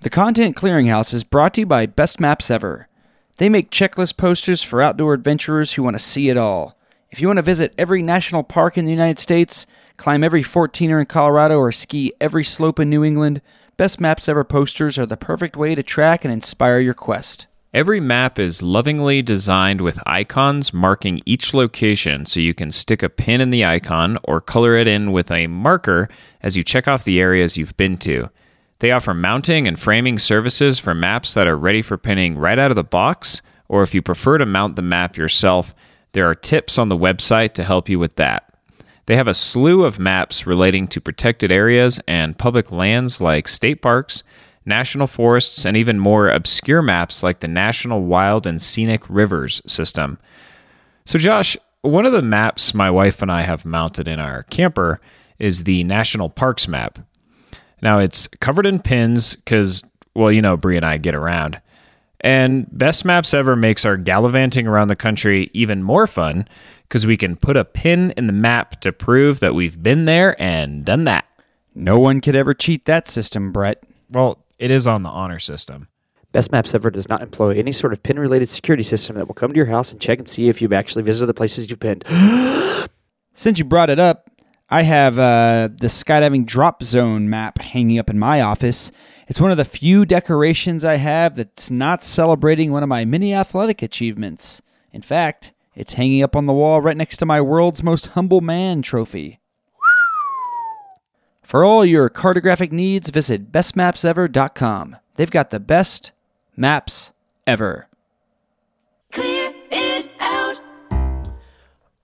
The Content Clearinghouse is brought to you by Best Maps Ever. They make checklist posters for outdoor adventurers who want to see it all. If you want to visit every national park in the United States, climb every 14er in Colorado, or ski every slope in New England, Best Maps Ever posters are the perfect way to track and inspire your quest. Every map is lovingly designed with icons marking each location so you can stick a pin in the icon or color it in with a marker as you check off the areas you've been to. They offer mounting and framing services for maps that are ready for pinning right out of the box, or if you prefer to mount the map yourself, there are tips on the website to help you with that. They have a slew of maps relating to protected areas and public lands like state parks, national forests, and even more obscure maps like the National Wild and Scenic Rivers system. So, Josh, one of the maps my wife and I have mounted in our camper is the National Parks map. Now, it's covered in pins because, well, you know, Brie and I get around. And Best Maps Ever makes our gallivanting around the country even more fun because we can put a pin in the map to prove that we've been there and done that. No one could ever cheat that system, Brett. Well, it is on the honor system. Best Maps Ever does not employ any sort of pin related security system that will come to your house and check and see if you've actually visited the places you've pinned. [GASPS] Since you brought it up, I have uh, the skydiving drop zone map hanging up in my office. It's one of the few decorations I have that's not celebrating one of my many athletic achievements. In fact, it's hanging up on the wall right next to my world's most humble man trophy. For all your cartographic needs, visit bestmapsever.com. They've got the best maps ever. Clear it out.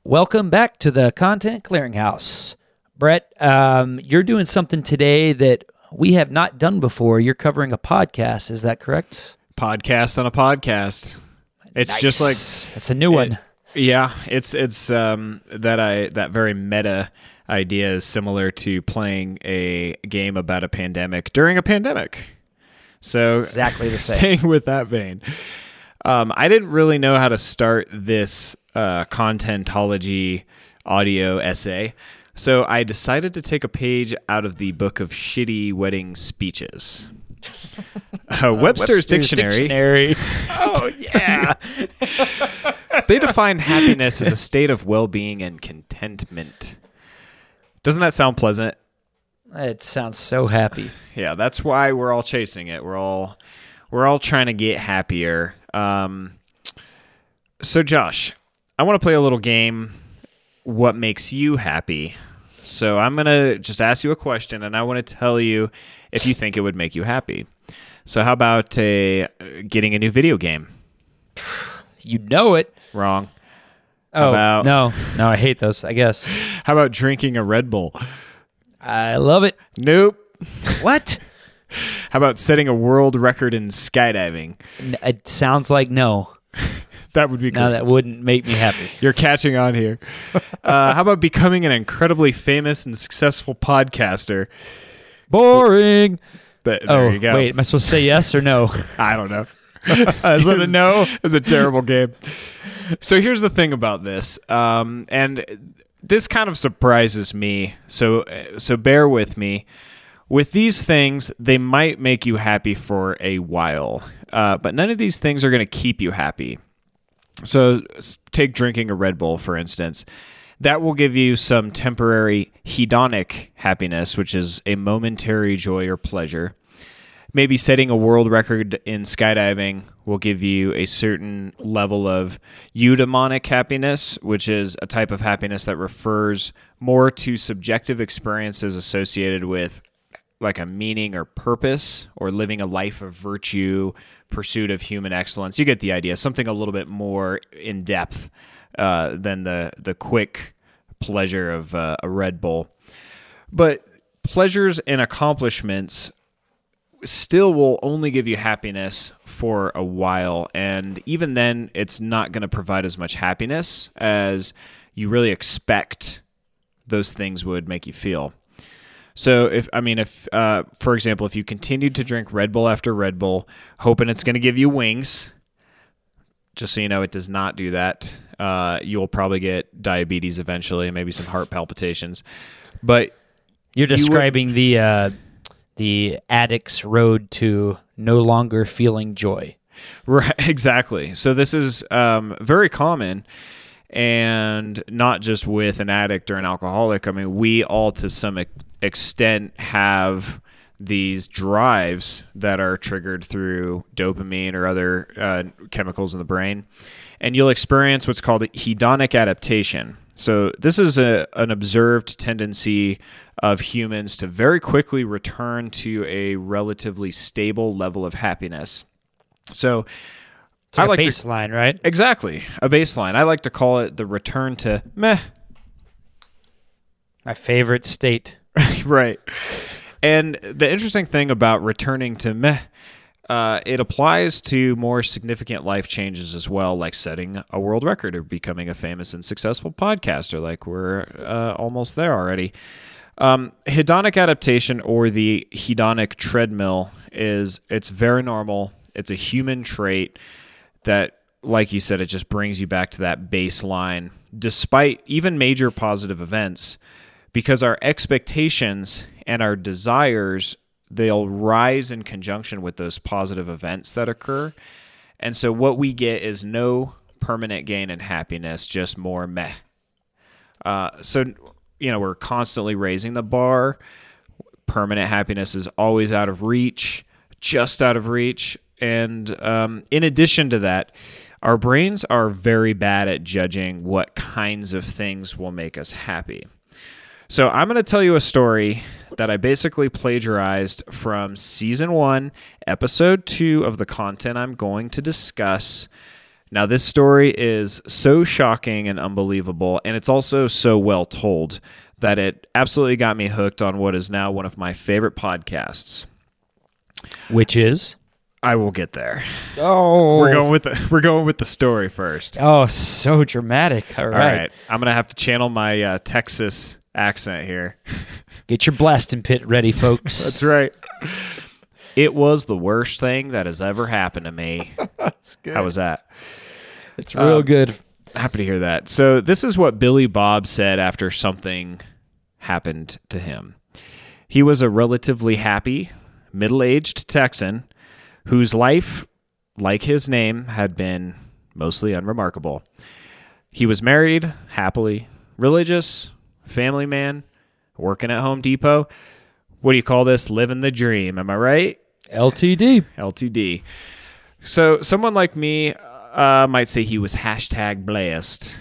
Welcome back to the Content Clearinghouse. Brett, um, you're doing something today that we have not done before. You're covering a podcast. Is that correct? Podcast on a podcast. It's just like it's a new one. Yeah, it's it's um that I that very meta idea is similar to playing a game about a pandemic during a pandemic. So Exactly the [LAUGHS] same. Staying with that vein, um, I didn't really know how to start this uh, contentology audio essay, so I decided to take a page out of the book of shitty wedding speeches. [LAUGHS] Uh, Webster's, Dictionary [LAUGHS] oh yeah. [LAUGHS] they define happiness as a state of well-being and contentment. Doesn't that sound pleasant? it sounds so happy. [SIGHS] Yeah, that's why we're all chasing it. We're all we're all trying to get happier. Um, so Josh, I want to play a little game. What makes you happy? So I'm gonna just ask you a question, and I want to tell you if you think it would make you happy. So how about a uh, getting a new video game? [SIGHS] You know it. Wrong. Oh about- no, no, I hate those. I guess [LAUGHS] How about drinking a Red Bull? I love it. Nope. What? [LAUGHS] How about setting a world record in skydiving? It sounds like no. [LAUGHS] That would be No, great. that wouldn't make me happy. [LAUGHS] You're catching on here. Uh, how about becoming an incredibly famous and successful podcaster? Boring. Th- there oh you go. wait, am I supposed to say yes or no? [LAUGHS] I don't know. [LAUGHS] Is it a no? It's a terrible game. So here's the thing about this, um, and this kind of surprises me. So so bear with me. With these things, they might make you happy for a while, uh, but none of these things are going to keep you happy. So take drinking a Red Bull, for instance. That will give you some temporary hedonic happiness, which is a momentary joy or pleasure. Maybe setting a world record in skydiving will give you a certain level of eudaimonic happiness, which is a type of happiness that refers more to subjective experiences associated with like a meaning or purpose or living a life of virtue, pursuit of human excellence. You get the idea. Something a little bit more in depth uh, than the the quick pleasure of uh, a Red Bull. But pleasures and accomplishments still will only give you happiness for a while and even then it's not going to provide as much happiness as you really expect those things would make you feel. So if I mean if uh, for example if you continued to drink Red Bull after Red Bull, hoping it's going to give you wings, just so you know, it does not do that. Uh, you'll probably get diabetes eventually, and maybe some heart palpitations. But You're would- describing the uh, the addict's road to no longer feeling joy. Right, [LAUGHS] exactly. So this is um, very common, and not just with an addict or an alcoholic. I mean, we all, to some extent, have these drives that are triggered through dopamine or other uh, chemicals in the brain, and you'll experience what's called hedonic adaptation. So this is a, an observed tendency of humans to very quickly return to a relatively stable level of happiness. So It's like I like a to- baseline, right? Exactly. A baseline. I like to call it the return to meh. My favorite state. [LAUGHS] right. And the interesting thing about returning to meh, uh, it applies to more significant life changes as well, like setting a world record or becoming a famous and successful podcaster. Like we're uh, almost there already. Um, hedonic adaptation or the hedonic treadmill is it's very normal. It's a human trait that, like you said, it just brings you back to that baseline, despite even major positive events, because our expectations and our desires they'll rise in conjunction with those positive events that occur. And so what we get is no permanent gain in happiness, just more meh. Uh, so you know we're constantly raising the bar. Permanent happiness is always out of reach, just out of reach. And um, in addition to that, our brains are very bad at judging what kinds of things will make us happy. So I'm going to tell you a story that I basically plagiarized from season one, episode two of the content I'm going to discuss. Now, this story is so shocking and unbelievable, and it's also so well told that it absolutely got me hooked on what is now one of my favorite podcasts. Which is I will get there. oh, We're going with the [LAUGHS] we're going with the story first. oh, so dramatic. All All right. right, I'm gonna have to channel my uh, Texas accent here. [LAUGHS] get your blasting pit ready, folks. That's right. It was the worst thing that has ever happened to me. [LAUGHS] That's good. How was that? It's real um, good. Happy to hear that. So, this is what Billy Bob said after something happened to him. He was a relatively happy, middle aged Texan whose life, like his name, had been mostly unremarkable. He was married, happily, religious, family man, working at Home Depot. What do you call this? Living the dream. Am I right? LTD. LTD. So someone like me uh, might say he was hashtag blessed.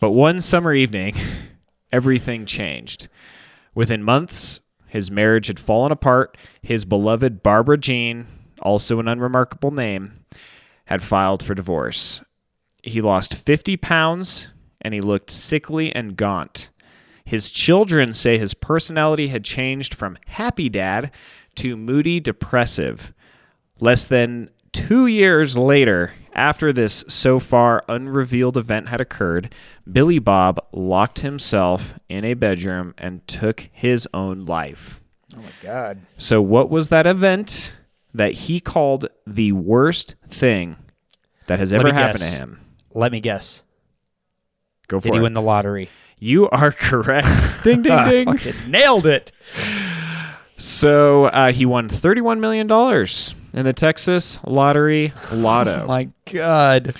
But one summer evening, [LAUGHS] everything changed. Within months, his marriage had fallen apart. His beloved Barbara Jean, also an unremarkable name, had filed for divorce. He lost 50 pounds and he looked sickly and gaunt. His children say his personality had changed from happy dad to moody depressive. Less than two years later, after this so far unrevealed event had occurred, Billy Bob locked himself in a bedroom and took his own life. Oh my god. So, what was that event that he called the worst thing that has ever happened guess. to him? Let me guess. Go Did for he win the lottery? You are [LAUGHS] correct. [LAUGHS] ding, ding, ding. Fucking nailed it. So uh, he won $31 million in the Texas Lottery Lotto. [LAUGHS] My God.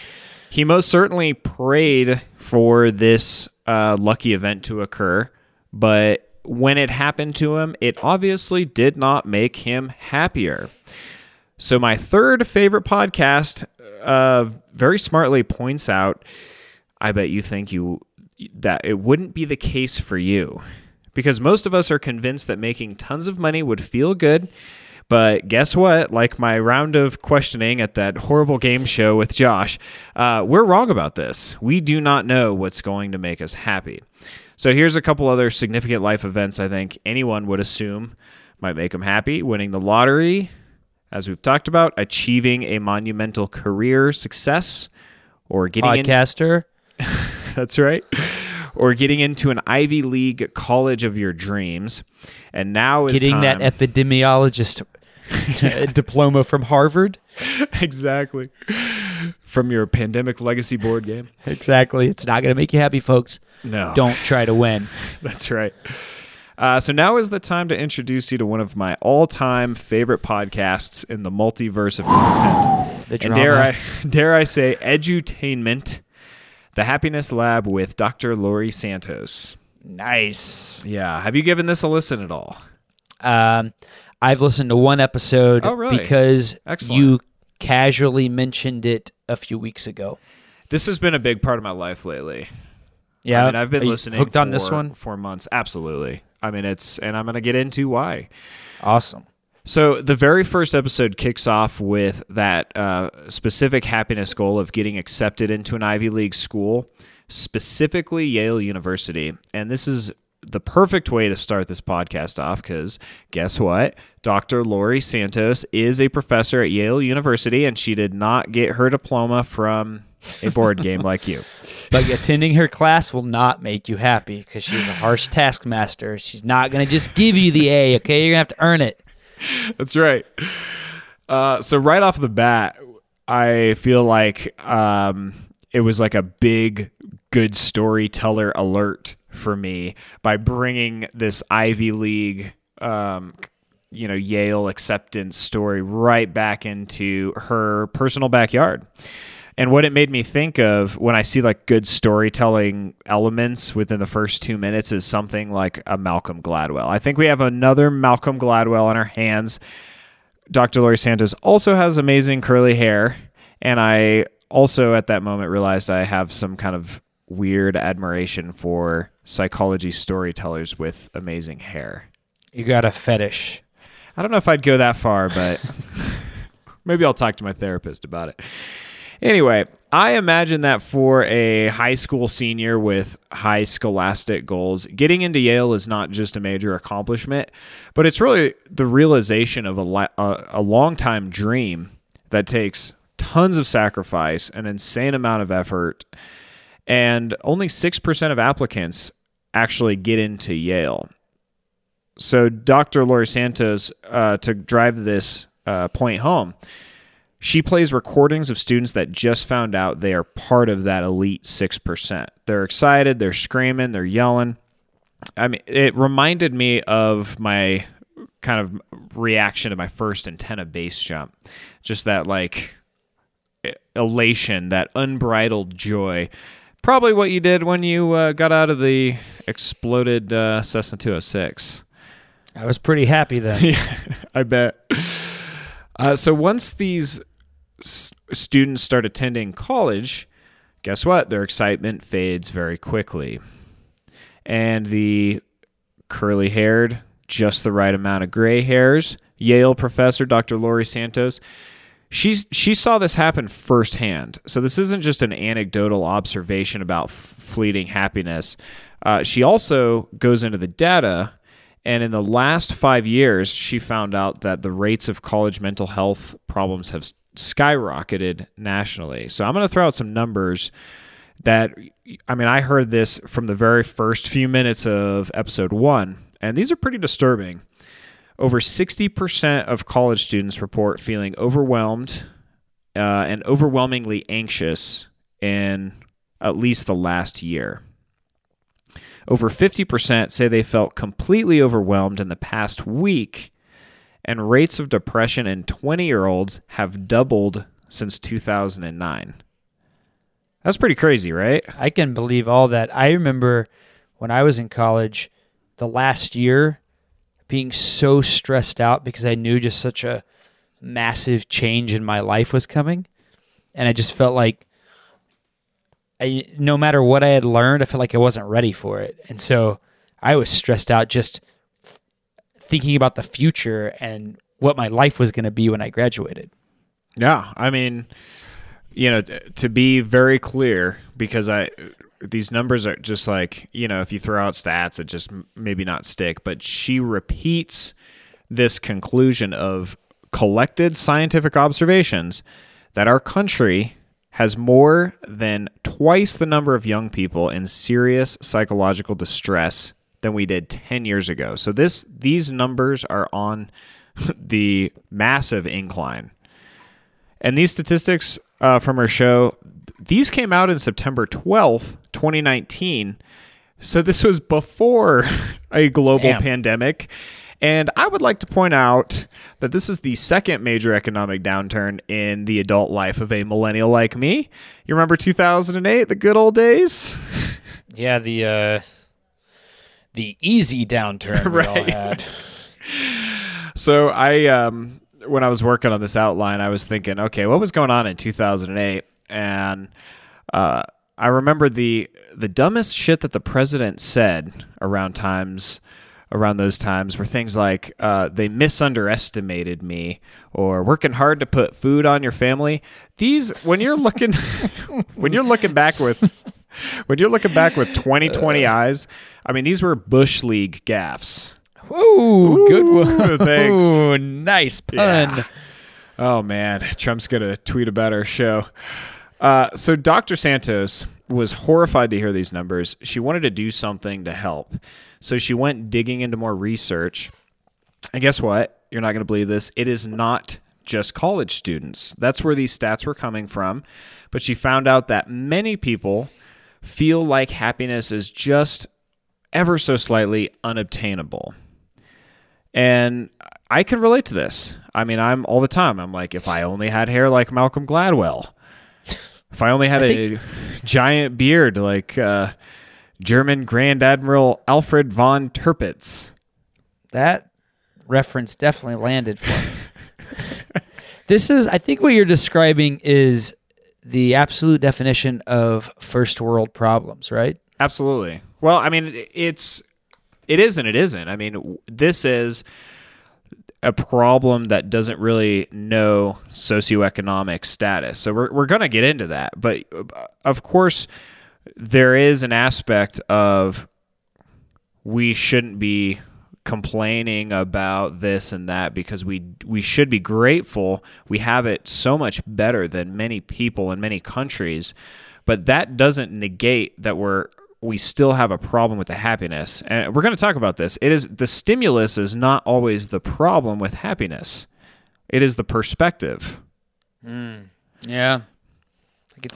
he most certainly prayed for this uh, lucky event to occur, but when it happened to him, it obviously did not make him happier. So, my third favorite podcast uh, very smartly points out I bet you think you that it wouldn't be the case for you because most of us are convinced that making tons of money would feel good. But guess what? Like my round of questioning at that horrible game show with Josh, uh, we're wrong about this. We do not know what's going to make us happy. So here's a couple other significant life events I think anyone would assume might make them happy winning the lottery, as we've talked about, achieving a monumental career success, or getting in, Podcaster. [LAUGHS] that's right. or getting into an Ivy League college of your dreams. And now is Getting that [LAUGHS] epidemiologist [LAUGHS] diploma from Harvard. exactly from your pandemic legacy board game. Exactly. It's not going to make you happy, folks. No, Don't try to win. That's right. Uh, so now is the time to introduce you to one of my all-time favorite podcasts in the multiverse of content. The and dare. I dare I say edutainment, the Happiness Lab with Dr. Laurie Santos. Nice. Yeah, have you given this a listen at all? Um, I've listened to one episode Oh, really? because Excellent. you casually mentioned it a few weeks ago. This has been a big part of my life lately. Yeah, I mean, I've been listening Hooked on for- this one. for months. Absolutely. I mean, it's and I'm going to get into why. Awesome. So the very first episode kicks off with that uh, specific happiness goal of getting accepted into an Ivy League school, specifically Yale University. And this is the perfect way to start this podcast off because guess what? Dr. Laurie Santos is a professor at Yale University, and she did not get her diploma from a board game like you. [LAUGHS] But attending her class will not make you happy because she's a harsh taskmaster. She's not going to just give you the A, okay? You're going to have to earn it. That's right. Uh, so right off the bat, I feel like um, it was like a big good storyteller alert for me by bringing this Ivy League, um, you know, Yale acceptance story right back into her personal backyard. And what it made me think of when I see like good storytelling elements within the first two minutes is something like a Malcolm Gladwell. I think we have another Malcolm Gladwell on our hands. Dr. Laurie Santos also has amazing curly hair. And I also at that moment realized I have some kind of weird admiration for psychology storytellers with amazing hair. You got a fetish. I don't know if I'd go that far, but [LAUGHS] [LAUGHS] maybe I'll talk to my therapist about it. Anyway, I imagine that for a high school senior with high scholastic goals, getting into Yale is not just a major accomplishment, but it's really the realization of a, a, a long time dream that takes tons of sacrifice, an insane amount of effort, and only 6% of applicants actually get into Yale so Dr. Laurie Santos, uh, to drive this uh, point home, she plays recordings of students that just found out they are part of that elite 6%. They're excited, they're screaming, they're yelling. I mean, it reminded me of my kind of reaction to my first antenna base jump. Just that, like, elation, that unbridled joy. Probably what you did when you uh, got out of the exploded uh, Cessna 206. I was pretty happy then. [LAUGHS] yeah, I bet. Uh, so once these students start attending college, guess what? Their excitement fades very quickly. And the curly haired, just the right amount of gray hairs, Yale professor Dr. Laurie Santos, she's she saw this happen firsthand. So this isn't just an anecdotal observation about f- fleeting happiness. Uh, she also goes into the data, and in the last five years, she found out that the rates of college mental health problems have skyrocketed nationally. So I'm going to throw out some numbers that I mean, I heard this from the very first few minutes of episode one, and these are pretty disturbing. Over 60% of college students report feeling overwhelmed uh, and overwhelmingly anxious in at least the last year. Over 50% say they felt completely overwhelmed in the past week, and rates of depression in 20 year olds have doubled since 2009. That's pretty crazy, right? I can believe all that. I remember when I was in college, the last year, being so stressed out because I knew just such a massive change in my life was coming, and I just felt like, I, no matter what I had learned, I felt like I wasn't ready for it, and so I was stressed out just thinking about the future and what my life was going to be when I graduated. Yeah, I mean, you know, to be very clear, because I these numbers are just like you know, if you throw out stats, it just maybe not stick. But she repeats this conclusion of collected scientific observations that our country has more than twice the number of young people in serious psychological distress than we did 10 years ago. So this these numbers are on [LAUGHS] the massive incline. And these statistics uh, from our show, these came out in September 12th, 2019. So this was before [LAUGHS] a global Damn. pandemic. And I would like to point out that this is the second major economic downturn in the adult life of a millennial like me. You remember 2008, the good old days? [LAUGHS] Yeah, the uh, the easy downturn [LAUGHS] we all Right. had. [LAUGHS] So I, um, when I was working on this outline, I was thinking, okay, what was going on in 2008? And uh, I remember the the dumbest shit that the president said around times around those times were things like uh, they misunderestimated me or working hard to put food on your family. These when you're looking [LAUGHS] when you're looking back with [LAUGHS] when you're looking back with 2020 eyes, I mean these were bush league gaffes. Ooh, good one. [LAUGHS] Thanks. Ooh, nice pun. Yeah. Oh man, Trump's gonna tweet about our show. Uh, so Dr. Santos was horrified to hear these numbers. She wanted to do something to help, so she went digging into more research. And guess what? You're not gonna believe this. It is not just college students. That's where these stats were coming from. But she found out that many people feel like happiness is just ever so slightly unobtainable. And I can relate to this. I mean, I'm all the time. I'm like, if I only had hair like Malcolm Gladwell, if I only had a giant beard like uh, German Grand Admiral Alfred von Tirpitz. That reference definitely landed for me. [LAUGHS] this is, I think, what you're describing is the absolute definition of first world problems, right? Absolutely. Well, I mean, it's it is and it isn't. I mean, this is a problem that doesn't really know socioeconomic status. So we're we're going to get into that, but uh, of course there is an aspect of we shouldn't be complaining about this and that because we we should be grateful. We have it so much better than many people in many countries but that doesn't negate that we're we still have a problem with the happiness. And we're going to talk about this. It is the stimulus is not always the problem with happiness. It is the perspective. Hmm. Yeah.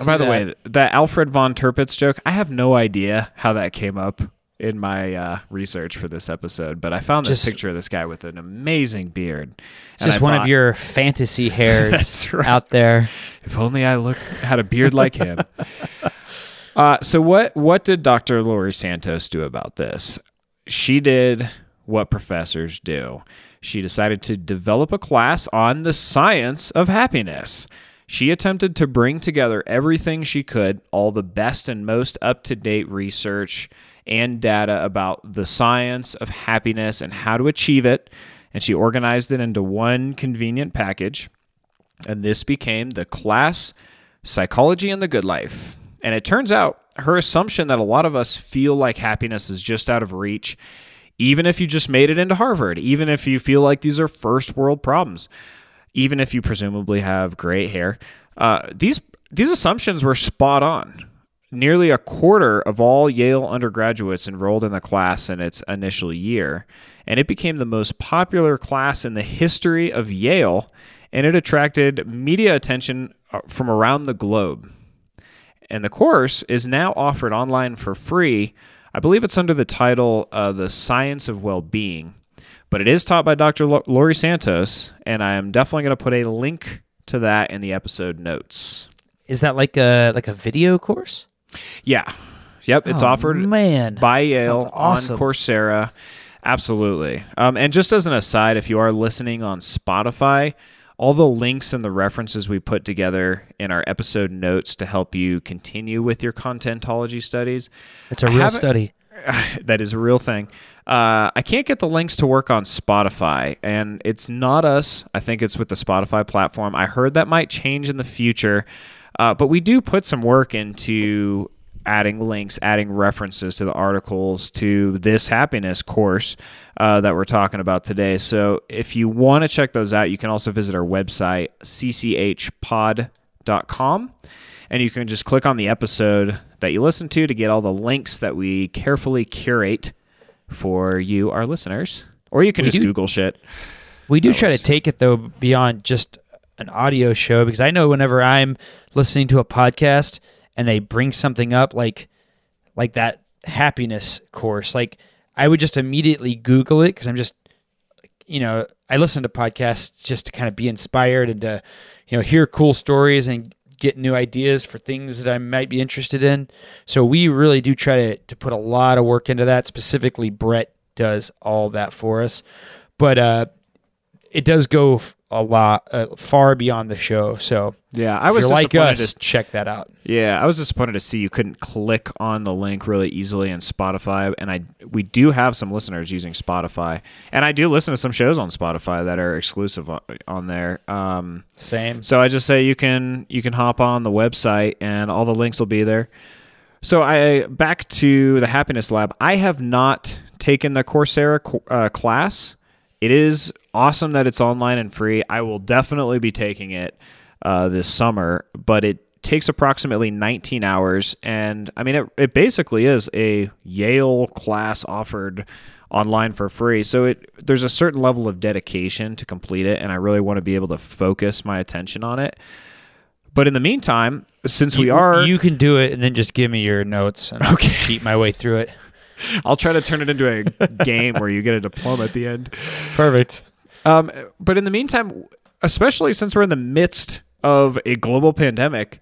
I by the that. way that alfred von tirpitz joke i have no idea how that came up in my uh, research for this episode but i found this Just- picture of this guy with an amazing beard just I one thought, of your fantasy [LAUGHS] hairs That's right. out there. if only i looked had a beard like him [LAUGHS] Uh, so what what did Dr. Laurie Santos do about this? She did what professors do. She decided to develop a class on the science of happiness. She attempted to bring together everything she could, all the best and most up-to-date research and data about the science of happiness and how to achieve it, and she organized it into one convenient package. And this became the class Psychology and the Good Life. And it turns out her assumption that a lot of us feel like happiness is just out of reach, even if you just made it into Harvard, even if you feel like these are first world problems, even if you presumably have great hair, uh, these these assumptions were spot on. Nearly a quarter of all Yale undergraduates enrolled in the class in its initial year, and it became the most popular class in the history of Yale, and it attracted media attention uh, from around the globe. And the course is now offered online for free. I believe it's under the title uh, The Science of Well-Being, but it is taught by Dr. Lo- Laurie Santos, and I am definitely going to put a link to that in the episode notes. Is that like a like a video course? Yeah. Yep, it's Oh, offered man. by Yale awesome. on Coursera. Absolutely. Um, and just as an aside, if you are listening on Spotify, all the links and the references we put together in our episode notes to help you continue with your contentology studies. It's a real study. [LAUGHS] that is a real thing. Uh, I can't get the links to work on Spotify, and it's not us. I think it's with the Spotify platform. I heard that might change in the future, uh, but we do put some work into adding links, adding references to the articles to this happiness course uh, that we're talking about today. So if you want to check those out, you can also visit our website, cchpod.com. and you can just click on the episode that you listen to to get all the links that we carefully curate for you, our listeners. Or you can We just do- Google shit. We do That try to take it though beyond just an audio show because I know whenever I'm listening to a podcast and they bring something up like like that happiness course, like I would just immediately Google it because I'm just you know I listen to podcasts just to kind of be inspired and to you know hear cool stories and get new ideas for things that I might be interested in. So we really do try to to put a lot of work into that. Specifically, Brett does all that for us, but uh it does go a lot uh, far beyond the show. So Yeah, I was like us, to- check that out. Yeah, I was disappointed to see you couldn't click on the link really easily in Spotify, and I we do have some listeners using Spotify, and I do listen to some shows on Spotify that are exclusive on, on there. Um, Same. so I just say you can you can hop on the website, and all the links will be there. So I back to the Happiness Lab. I have not taken the Coursera co- uh, class. It is awesome that it's online and free. I will definitely be taking it uh, this summer, but it takes approximately 19 hours, and I mean it. It basically is a Yale class offered online for free. So it there's a certain level of dedication to complete it, and I really want to be able to focus my attention on it. But in the meantime, since we are You can do it, and then just give me your notes, and I'll cheat my way through it. [LAUGHS] I'll try to turn it into a game where you get a diploma at the end. Perfect. Um, but in the meantime, especially since we're in the midst of a global pandemic,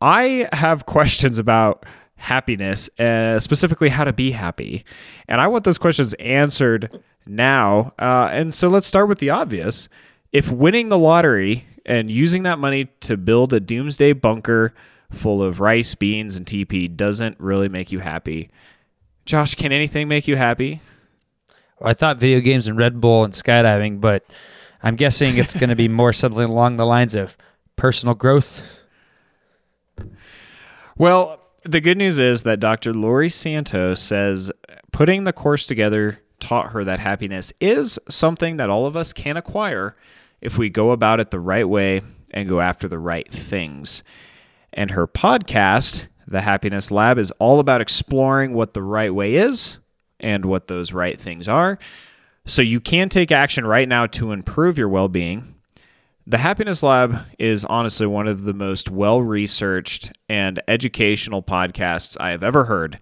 I have questions about happiness, uh, specifically how to be happy. And I want those questions answered now. Uh, and so let's start with the obvious. If winning the lottery and using that money to build a doomsday bunker full of rice, beans, and TP doesn't really make you happy, Josh, can anything make you happy? I thought video games and Red Bull and skydiving, but I'm guessing it's going to be more something along the lines of personal growth. Well, the good news is that Dr. Laurie Santos says putting the course together taught her that happiness is something that all of us can acquire if we go about it the right way and go after the right things. And her podcast, The Happiness Lab, is all about exploring what the right way is and what those right things are. So you can take action right now to improve your well being. The Happiness Lab is honestly one of the most well researched and educational podcasts I have ever heard.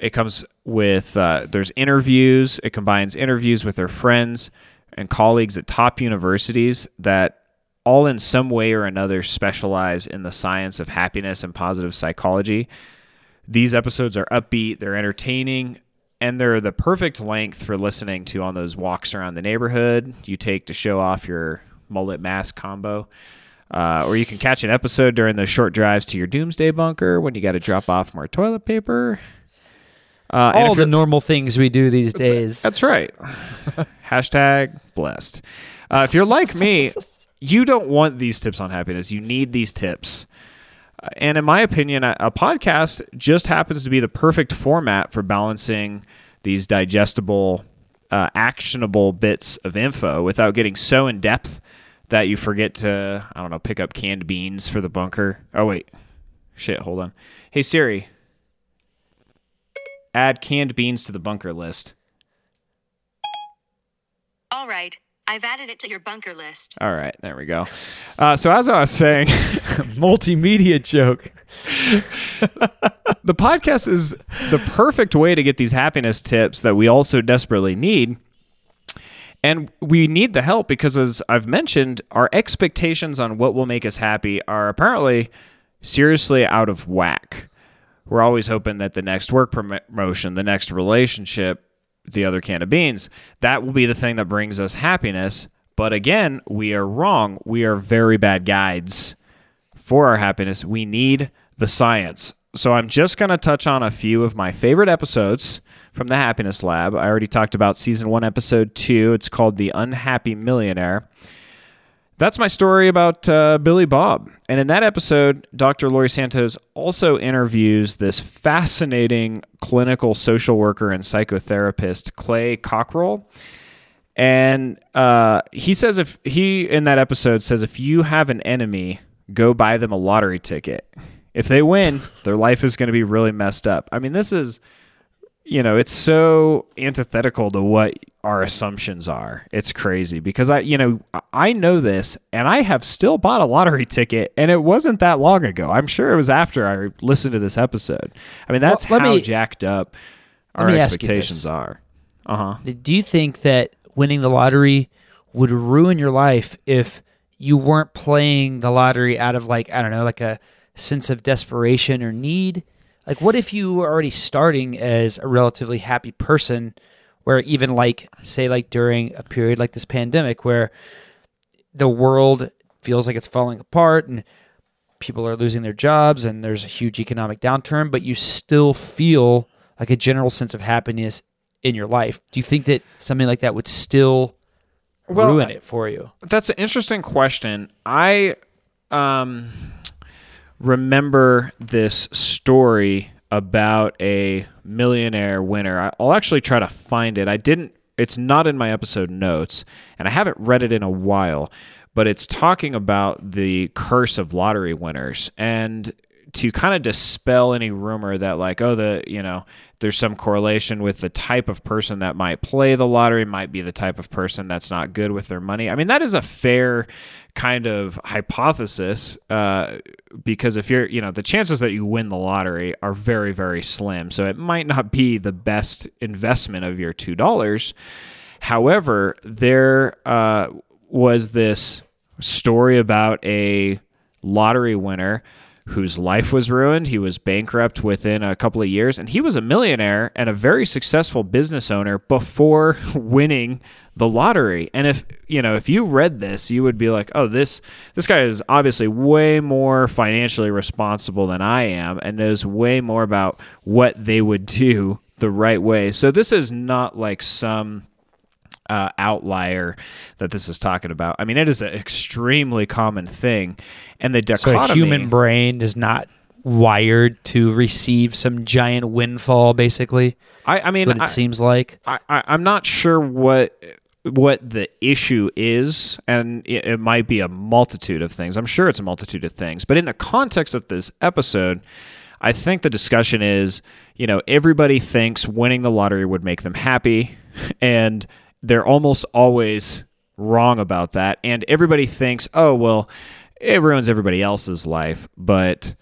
It comes with, uh, there's interviews, it combines interviews with their friends and colleagues at top universities that all in some way or another specialize in the science of happiness and positive psychology. These episodes are upbeat, they're entertaining, and they're the perfect length for listening to on those walks around the neighborhood you take to show off your mullet mask combo. Uh, or you can catch an episode during those short drives to your doomsday bunker when you got to drop off more toilet paper. Uh, and All the normal things we do these days. that's right. [LAUGHS] Hashtag blessed. Uh, if you're like me, you don't want these tips on happiness. You need these tips. Uh, And in my opinion, a, podcast just happens to be the perfect format for balancing these digestible, uh, actionable bits of info without getting so in depth that you forget to, I don't know, pick up canned beans for the bunker. Oh, wait. Shit, hold on. Hey, Siri, add canned beans to the bunker list. All right, I've added it to your bunker list. All right, there we go. Uh, so as I was saying, [LAUGHS] Multimedia joke. the podcast is the perfect way to get these happiness tips that we also desperately need. And we need the help because, as I've mentioned, our expectations on what will make us happy are apparently seriously out of whack. We're always hoping that the next work promotion, the next relationship, the other can of beans, that will be the thing that brings us happiness. But again, we are wrong. We are very bad guides for our happiness. We need the science. So I'm just going to touch on a few of my favorite episodes from the Happiness Lab. I already talked about season one, episode two. It's called The Unhappy Millionaire. That's my story about uh, Billy Bob. And in that episode, Dr. Laurie Santos also interviews this fascinating clinical social worker and psychotherapist, Clay Cockrell. And uh, he says, if he in that episode says, if you have an enemy, go buy them a lottery ticket. If they win, their life is going to be really messed up. I mean, this is you know, it's so antithetical to what our assumptions are. It's crazy because I, you know, I know this and I have still bought a lottery ticket and it wasn't that long ago. I'm sure it was after I listened to this episode. I mean, that's Well, let how me- jacked up our me ask you expectations are. Uh huh. Do you think that winning the lottery would ruin your life if you weren't playing the lottery out of like I don't know, like a sense of desperation or need? Like what if you were already starting as a relatively happy person where even like say like during a period like this pandemic where the world feels like it's falling apart and people are losing their jobs and there's a huge economic downturn, but you still feel like a general sense of happiness in your life. Do you think that something like that would still Well, ruin it for you? That's an interesting question. I um, remember this story about a millionaire winner. I'll actually try to find it. I didn't. It's not in my episode notes, and I haven't read it in a while. But it's talking about the curse of lottery winners and to kind of dispel any rumor that like oh the you know there's some correlation with the type of person that might play the lottery might be the type of person that's not good with their money. I mean that is a fair kind of hypothesis uh, because if you're you know the chances that you win the lottery are very very slim. So it might not be the best investment of your two dollars. However there uh, was this story about a lottery winner whose life was ruined. He was bankrupt within a couple of years, and he was a millionaire and a very successful business owner before [LAUGHS] winning the lottery. And if you know, if you read this, you would be like, "Oh, this this guy is obviously way more financially responsible than I am, and knows way more about what they would do the right way." So this is not like some uh, outlier that this is talking about. I mean, it is an extremely common thing, and the So dichotomy. a human brain is not wired to receive some giant windfall basically. I, I mean, what it I, seems like. I, I, I'm not sure what what the issue is, and it, it might be a multitude of things. I'm sure it's a multitude of things, but in the context of this episode, I think the discussion is, you know, everybody thinks winning the lottery would make them happy, [LAUGHS] and they're almost always wrong about that. And everybody thinks, oh well, it ruins everybody else's life, but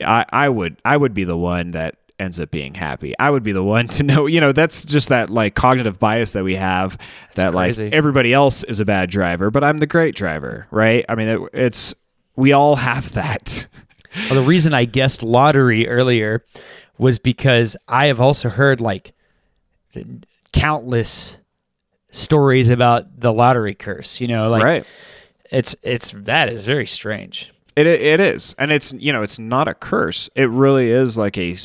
I, I would I would be the one that ends up being happy. I would be the one to know, you know, that's just that like cognitive bias that we have that crazy. like everybody else is a bad driver, but I'm the great driver, right? I mean, it, it's we all have that. Well, the reason I guessed lottery earlier was because I have also heard like countless stories about the lottery curse. You know, like right. it's it's that is very strange. It it is, and it's you know it's not a curse. It really is like a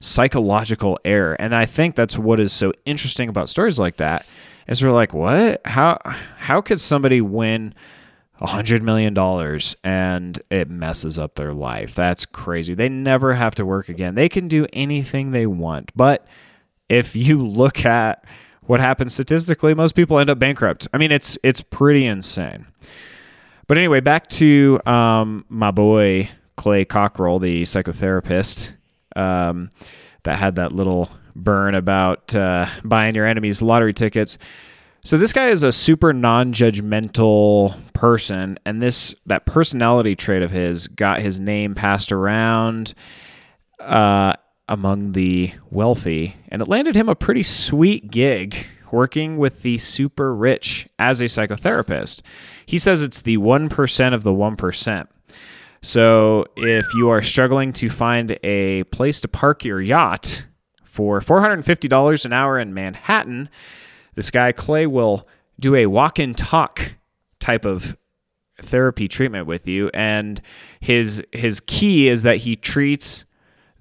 psychological error, and I think that's what is so interesting about stories like that. Is we're like, what? How how could somebody win a hundred million dollars and it messes up their life? That's crazy. They never have to work again. They can do anything they want, but if you look at what happens statistically, most people end up bankrupt. I mean, it's it's pretty insane. But anyway, back to um, my boy Clay Cockrell, the psychotherapist, um, that had that little burn about uh, buying your enemy's lottery tickets. So this guy is a super non-judgmental person, and this that personality trait of his got his name passed around uh, among the wealthy, and it landed him a pretty sweet gig working with the super rich as a psychotherapist. He says it's the 1% of the 1%. So if you are struggling to find a place to park your yacht for $450 an hour in Manhattan, this guy Clay will do a walk and talk type of therapy treatment with you and his his key is that he treats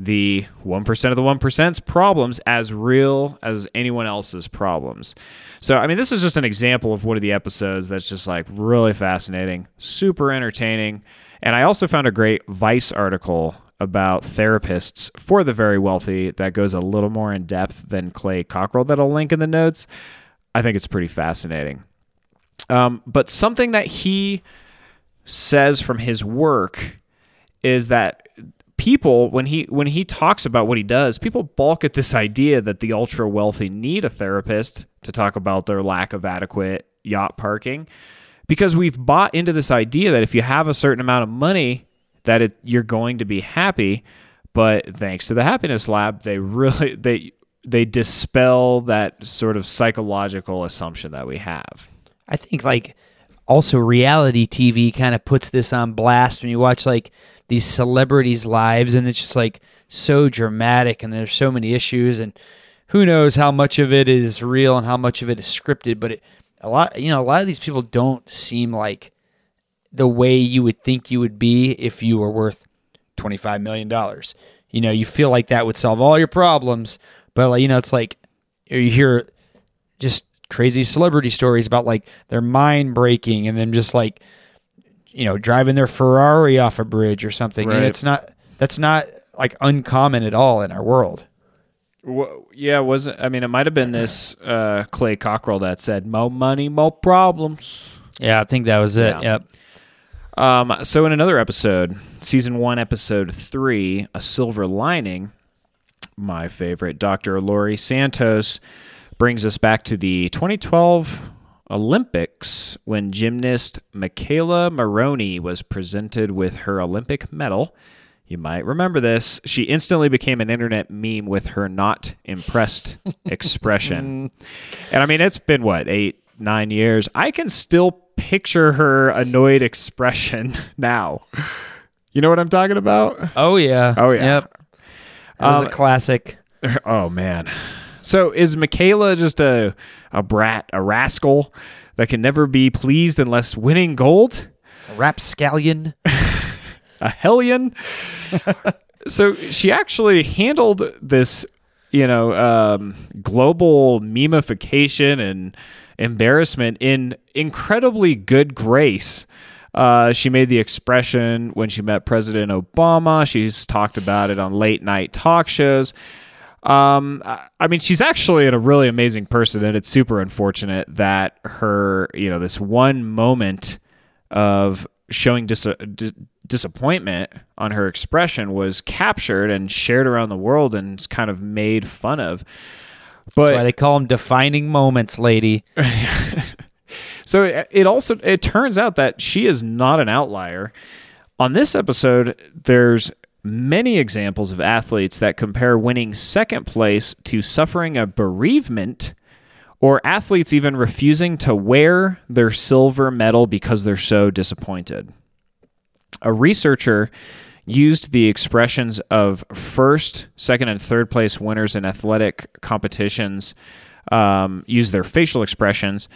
the 1% of the 1%'s problems as real as anyone else's problems. So, I mean, this is just an example of one of the episodes that's just like really fascinating, super entertaining. And I also found a great Vice article about therapists for the very wealthy that goes a little more in depth than Clay Cockrell that I'll link in the notes. I think it's pretty fascinating. Um, but something that he says from his work is that people when he when he talks about what he does, people balk at this idea that the ultra wealthy need a therapist to talk about their lack of adequate yacht parking. Because we've bought into this idea that if you have a certain amount of money that it, you're going to be happy. But thanks to the happiness lab they really [LAUGHS] they they dispel that sort of psychological assumption that we have. I think like also reality TV kind of puts this on blast when you watch like these celebrities' lives and it's just like so dramatic and there's so many issues and who knows how much of it is real and how much of it is scripted but it, a lot you know a lot of these people don't seem like the way you would think you would be if you were worth 25 million dollars. You know you feel like that would solve all your problems but like you know it's like you hear just crazy celebrity stories about like their mind breaking and then just like you know driving their Ferrari off a bridge or something. And it's not that's not like uncommon at all in our world. Wha- yeah, wasn't I mean it might have been this uh, Clay Cockrell that said "More money, more problems." Yeah, I think that was it. Yeah. Yep. Um, so in another episode, season one, episode three, a silver lining, my favorite, Dr. Laurie Santos brings us back to the 2012 Olympics when gymnast McKayla Maroney was presented with her Olympic medal. You might remember this. She instantly became an internet meme with her not impressed [LAUGHS] expression. And I mean, it's been what, eight, nine years? I can still picture her annoyed expression [LAUGHS] now. You know what I'm talking about? Oh yeah. Oh, yeah. Yep. That was Um, a classic. [LAUGHS] Oh man. So is McKayla just a a brat, a rascal that can never be pleased unless winning gold? A rapscallion. [LAUGHS] A hellion? [LAUGHS] so she actually handled this, you know, um, global memification and embarrassment in incredibly good grace. Uh, she made the expression when she met President Obama. She's talked about it on late night talk shows. Um, I mean, she's actually a really amazing person, and it's super unfortunate that her, you know, this one moment of showing dis- d- disappointment on her expression was captured and shared around the world and kind of made fun of. That's why But they call them defining moments, lady. [LAUGHS] so it, it also it turns out that she is not an outlier. On this episode, there's many examples of athletes that compare winning second place to suffering a bereavement or athletes even refusing to wear their silver medal because they're so disappointed. A researcher used the expressions of first, second, and third place winners in athletic competitions, um, use their facial expressions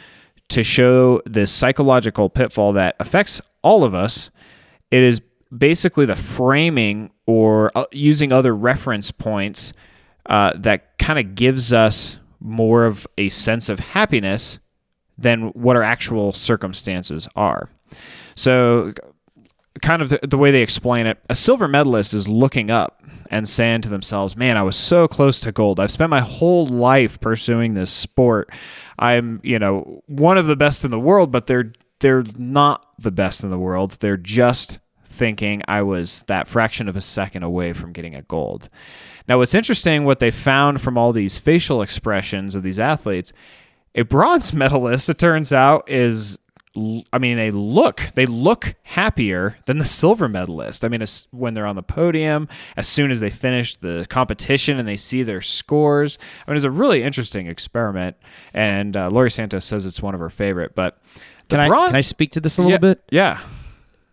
to show this psychological pitfall that affects all of us. It is basically the framing or uh, using other reference points uh, that kind of gives us more of a sense of happiness than what our actual circumstances are. So, kind of the, the way they explain it, a silver medalist is looking up and saying to themselves, "Man, I was so close to gold. I've spent my whole life pursuing this sport. I'm, you know, one of the best in the world, but they're they're not the best in the world. They're just thinking I was that fraction of a second away from getting a gold." Now, what's interesting, what they found from all these facial expressions of these athletes, a bronze [LAUGHS] medalist, it turns out, is I mean, they look they look happier than the silver medalist. I mean, as, when they're on the podium, as soon as they finish the competition and they see their scores. I mean, it's a really interesting experiment, and uh, Laurie Santos says it's one of her favorite. But Can I bron- can I speak to this a little yeah, bit? Yeah,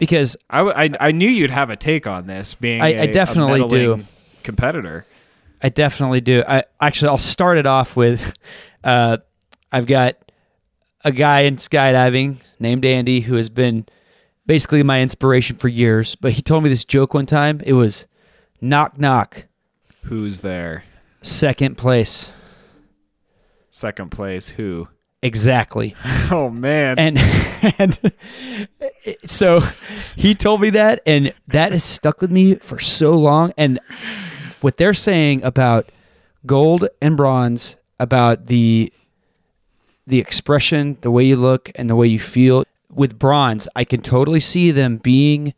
Because I I knew you'd have a take on this, being I- a- I definitely do. competitor. I definitely do. I actually I'll start it off with [LAUGHS] uh, I've got a guy in skydiving named Andy who has been basically my inspiration for years, but he told me this joke one time. It was knock knock, Who's there? second place. Second place. Who? Exactly. [LAUGHS] Oh man. And [LAUGHS] and so he told me that and that has stuck with me for so long and what they're saying about gold and bronze about the the expression, the way you look and the way you feel with bronze, I can totally see them being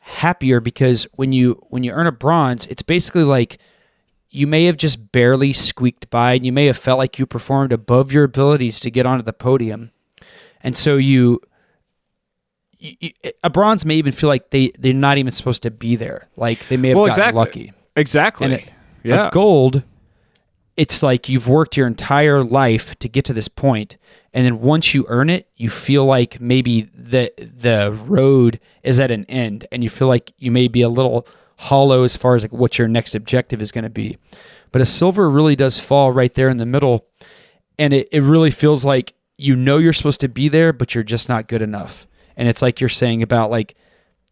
happier because when you when you earn a bronze, it's basically like you may have just barely squeaked by and you may have felt like you performed above your abilities to get onto the podium. And so you, you, a bronze may even feel like they they're not even supposed to be there. Like they may have well, gotten exactly. lucky. Exactly. And it- yeah. Gold, it's like you've worked your entire life to get to this point, and then once you earn it, you feel like maybe the the road is at an end, and you feel like you may be a little hollow as far as like what your next objective is going to be. But a silver really does fall right there in the middle, and it, it really feels like you know you're supposed to be there, but you're just not good enough. And it's like you're saying about like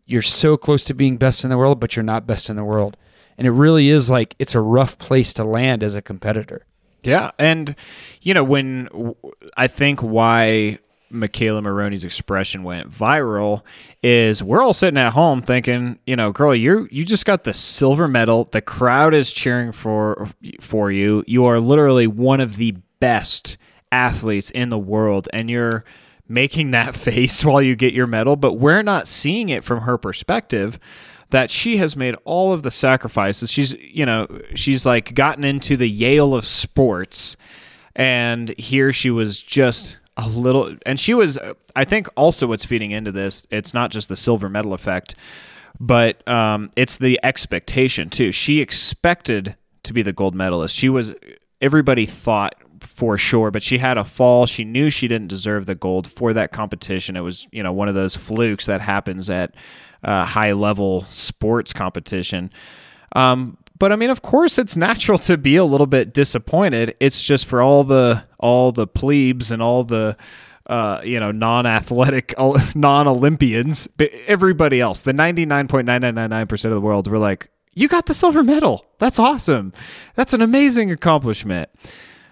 you're so close to being best in the world, but you're not best in the world. And it really is like it's a rough place to land as a competitor. Yeah, and you know when I think why McKayla Maroney's expression went viral is we're all sitting at home thinking, you know, girl, you you just got the silver medal. The crowd is cheering for for you. You are literally one of the best athletes in the world, and you're making that [LAUGHS] face while you get your medal. But we're not seeing it from her perspective that she has made all of the sacrifices. She's, you know, she's like gotten into the Yale of sports, and here she was just a little, and she was, I think, also what's feeding into this. It's not just the silver medal effect, but um, it's the expectation too. She expected to be the gold medalist. She was, everybody thought for sure, but she had a fall. She knew she didn't deserve the gold for that competition. It was, you know, one of those flukes that happens at uh, high level sports competition. Um, but I mean, of course, it's natural to be a little bit disappointed. It's just for all the all the plebes and all the uh, you know non-athletic, [LAUGHS] non-Olympians, but everybody else, the ninety-nine point nine nine nine nine percent of the world, were like, "You got the silver medal. That's awesome. That's an amazing accomplishment."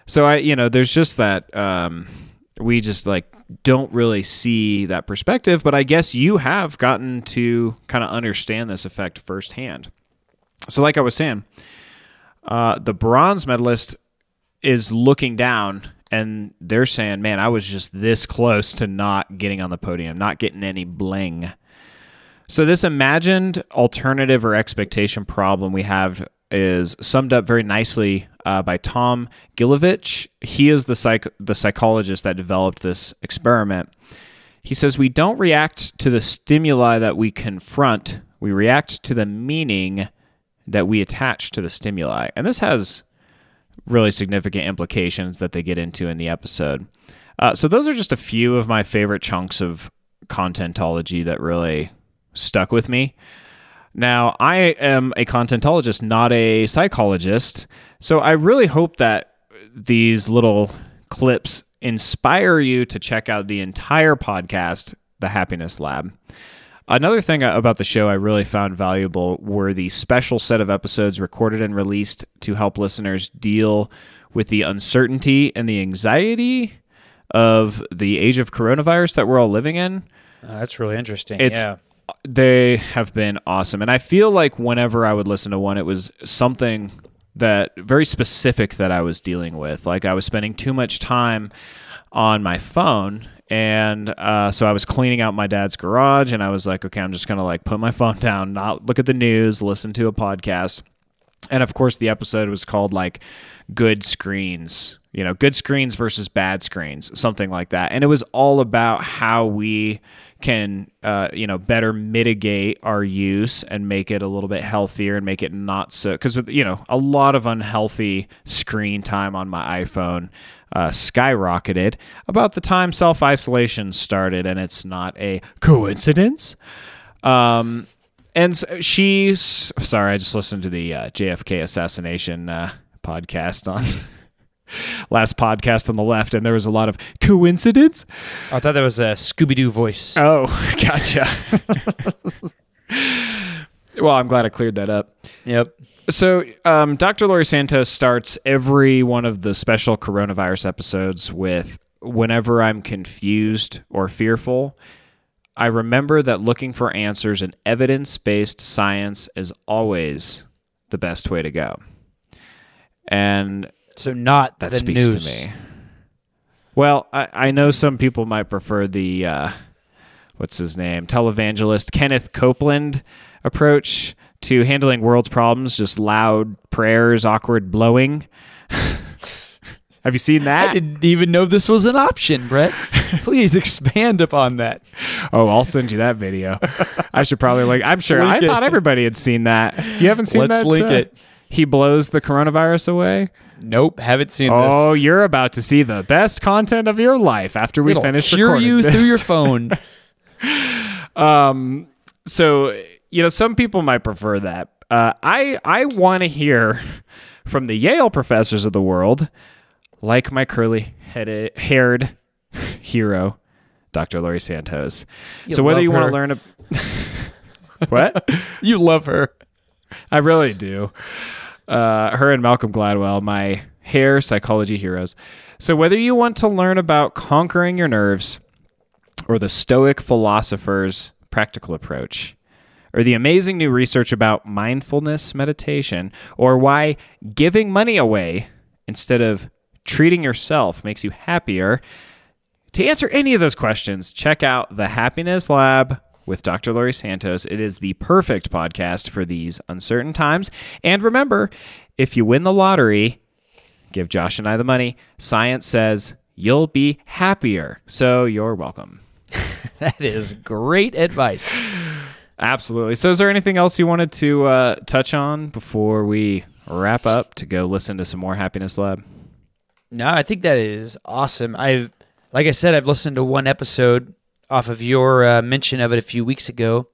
So I, you know, there's just that. Um, we just like don't really see that perspective, but I guess you have gotten to kind of understand this effect firsthand. So, like I was saying, uh, the bronze medalist is looking down and they're saying, man, I was just this close to not getting on the podium, not getting any bling. So, this imagined alternative or expectation problem we have is summed up very nicely uh, by Tom Gilovich. He is the psych- the psychologist that developed this experiment. He says we don't react to the stimuli that we confront; we react to the meaning that we attach to the stimuli, and this has really significant implications that they get into in the episode. Uh, so those are just a few of my favorite chunks of contentology that really stuck with me. Now, I am a contentologist, not a psychologist. So I really hope that these little clips inspire you to check out the entire podcast, The Happiness Lab. Another thing about the show I really found valuable were the special set of episodes recorded and released to help listeners deal with the uncertainty and the anxiety of the age of coronavirus that we're all living in. Uh, that's really interesting. It's yeah. they have been awesome, and I feel like whenever I would listen to one, it was something that very specific that I was dealing with. Like I was spending too much time on my phone, and uh, so I was cleaning out my dad's garage, and I was like, okay, I'm just gonna like put my [LAUGHS] phone down, not look at the news, listen to a podcast. And of course, the episode was called like "Good Screens," you know, good screens versus bad screens, something like that. And it was all about how we can, uh, you know, better mitigate our use and make it a little bit healthier and make it not so. Because you know, a lot of unhealthy screen time on my iPhone uh, skyrocketed about the time self isolation started, and it's not a coincidence. Um, and s- she's sorry, I just listened to the uh, JFK assassination uh, podcast on [LAUGHS] last podcast on the left, and there was a lot of coincidence. I thought that was a Scooby Doo voice. Oh, [LAUGHS] gotcha. [LAUGHS] well, I'm glad I cleared that up. yep. So, um, Dr. Laurie Santos starts every one of the special coronavirus episodes with whenever I'm confused or fearful, I remember that looking for answers in evidence based science is always the best way to go. And So not that speaks news. to me. Well, I, I know some people might prefer the uh, what's his name televangelist Kenneth Copeland approach to handling world's problems, just loud prayers, awkward blowing. [LAUGHS] Have you seen that? I didn't even know this was an option, Brett. [LAUGHS] Please expand upon that. Oh, I'll send you that video. I should probably like. I'm sure. Link I it. thought everybody had seen that. You haven't seen Let's that? link uh, it. He blows the coronavirus away. Nope, haven't seen Oh, this. Oh, you're about to see the best content of your life after we It'll finish cure recording you this. through your phone. [LAUGHS] Um, so you know, some people might prefer that. Uh, I I want to hear [LAUGHS] from the Yale professors of the world, like my curly headed haired [LAUGHS] hero, Dr. Laurie Santos. so whether you want to learn a [LAUGHS] what you love her. I really do. Uh, her and Malcolm Gladwell, my hair psychology heroes. So, whether you want to learn about conquering your nerves, or the Stoic philosopher's practical approach, or the amazing new research about mindfulness meditation, or why giving money away instead of treating yourself makes you happier, to answer any of those questions, check out the Happiness Lab with Dr. Laurie Santos. It is the perfect podcast for these uncertain times. And remember, if you win the lottery, give Josh and I the money. Science says you'll be happier. So you're welcome. [LAUGHS] That is great advice. Absolutely. So, is there anything else you wanted to uh, touch on before we wrap up to go listen to some more Happiness Lab? No, I think that is awesome. I've, like I said, I've listened to one episode off of your uh, mention of it a few weeks ago.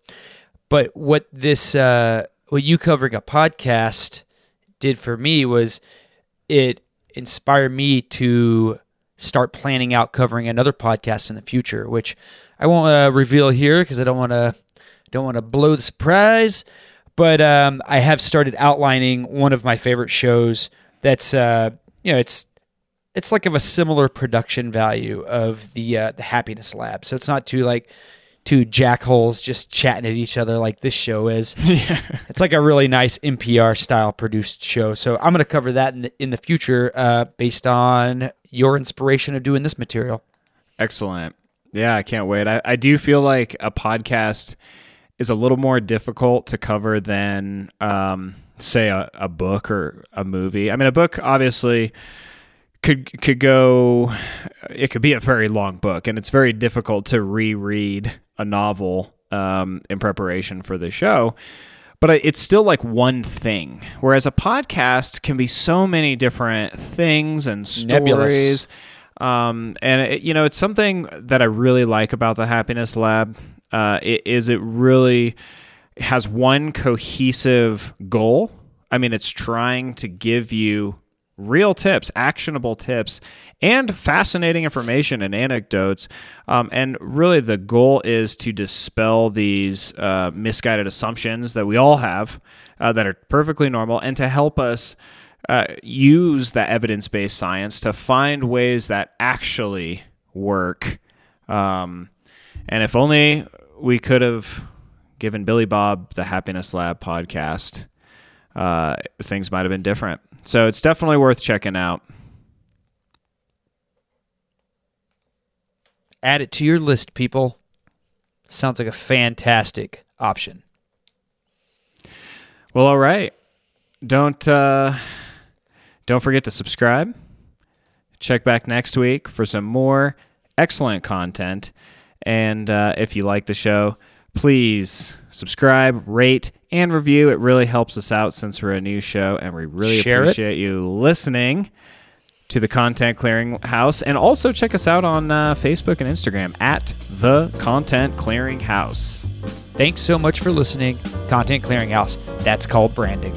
But what this, uh, what you covering a podcast did for me was it inspired me to start planning out covering another podcast in the future, which I won't uh, reveal here because I don't want to don't want to blow the surprise. But um, I have started outlining one of my favorite shows. That's uh, you know it's it's like of a similar production value of the uh, the Happiness Lab. So it's not too like two jackholes just chatting at each other like this show is. [LAUGHS] It's like a really nice NPR style produced show. So I'm going to cover that in the, in the future uh, based on your inspiration of doing this material. Excellent. Yeah, I can't wait. I, I do feel like a podcast is a little more difficult to cover than, um, say, a, a book or a movie. I mean, a book obviously could could go. It could be a very long book, and it's very difficult to reread a novel um, in preparation for the show. But it's still like one thing, whereas a podcast can be so many different things and stories. Nebulous. Um, and it, you know, it's something that I really like about the Happiness Lab. Uh, is it really has one cohesive goal. I mean, it's trying to give you real tips, actionable tips, and fascinating information and anecdotes. Um, and really, the goal is to dispel these uh, misguided assumptions that we all have uh, that are perfectly normal and to help us uh, use that evidence based science to find ways that actually work. Um, and if only we could have given Billy Bob the Happiness Lab podcast, uh, things might have been different. So it's definitely worth checking out. Add it to your list, people. Sounds like a fantastic option. Well, all right. Don't uh, don't forget to subscribe. Check back next week for some more excellent content. And uh, if you like the show, please subscribe, rate, and review. It really helps us out since we're a new show, and we really Share it. appreciate you listening to the Content Clearinghouse. And also check us out on uh, Facebook and Instagram at the Content Clearinghouse. Thanks so much for listening. Content Clearinghouse. That's called branding.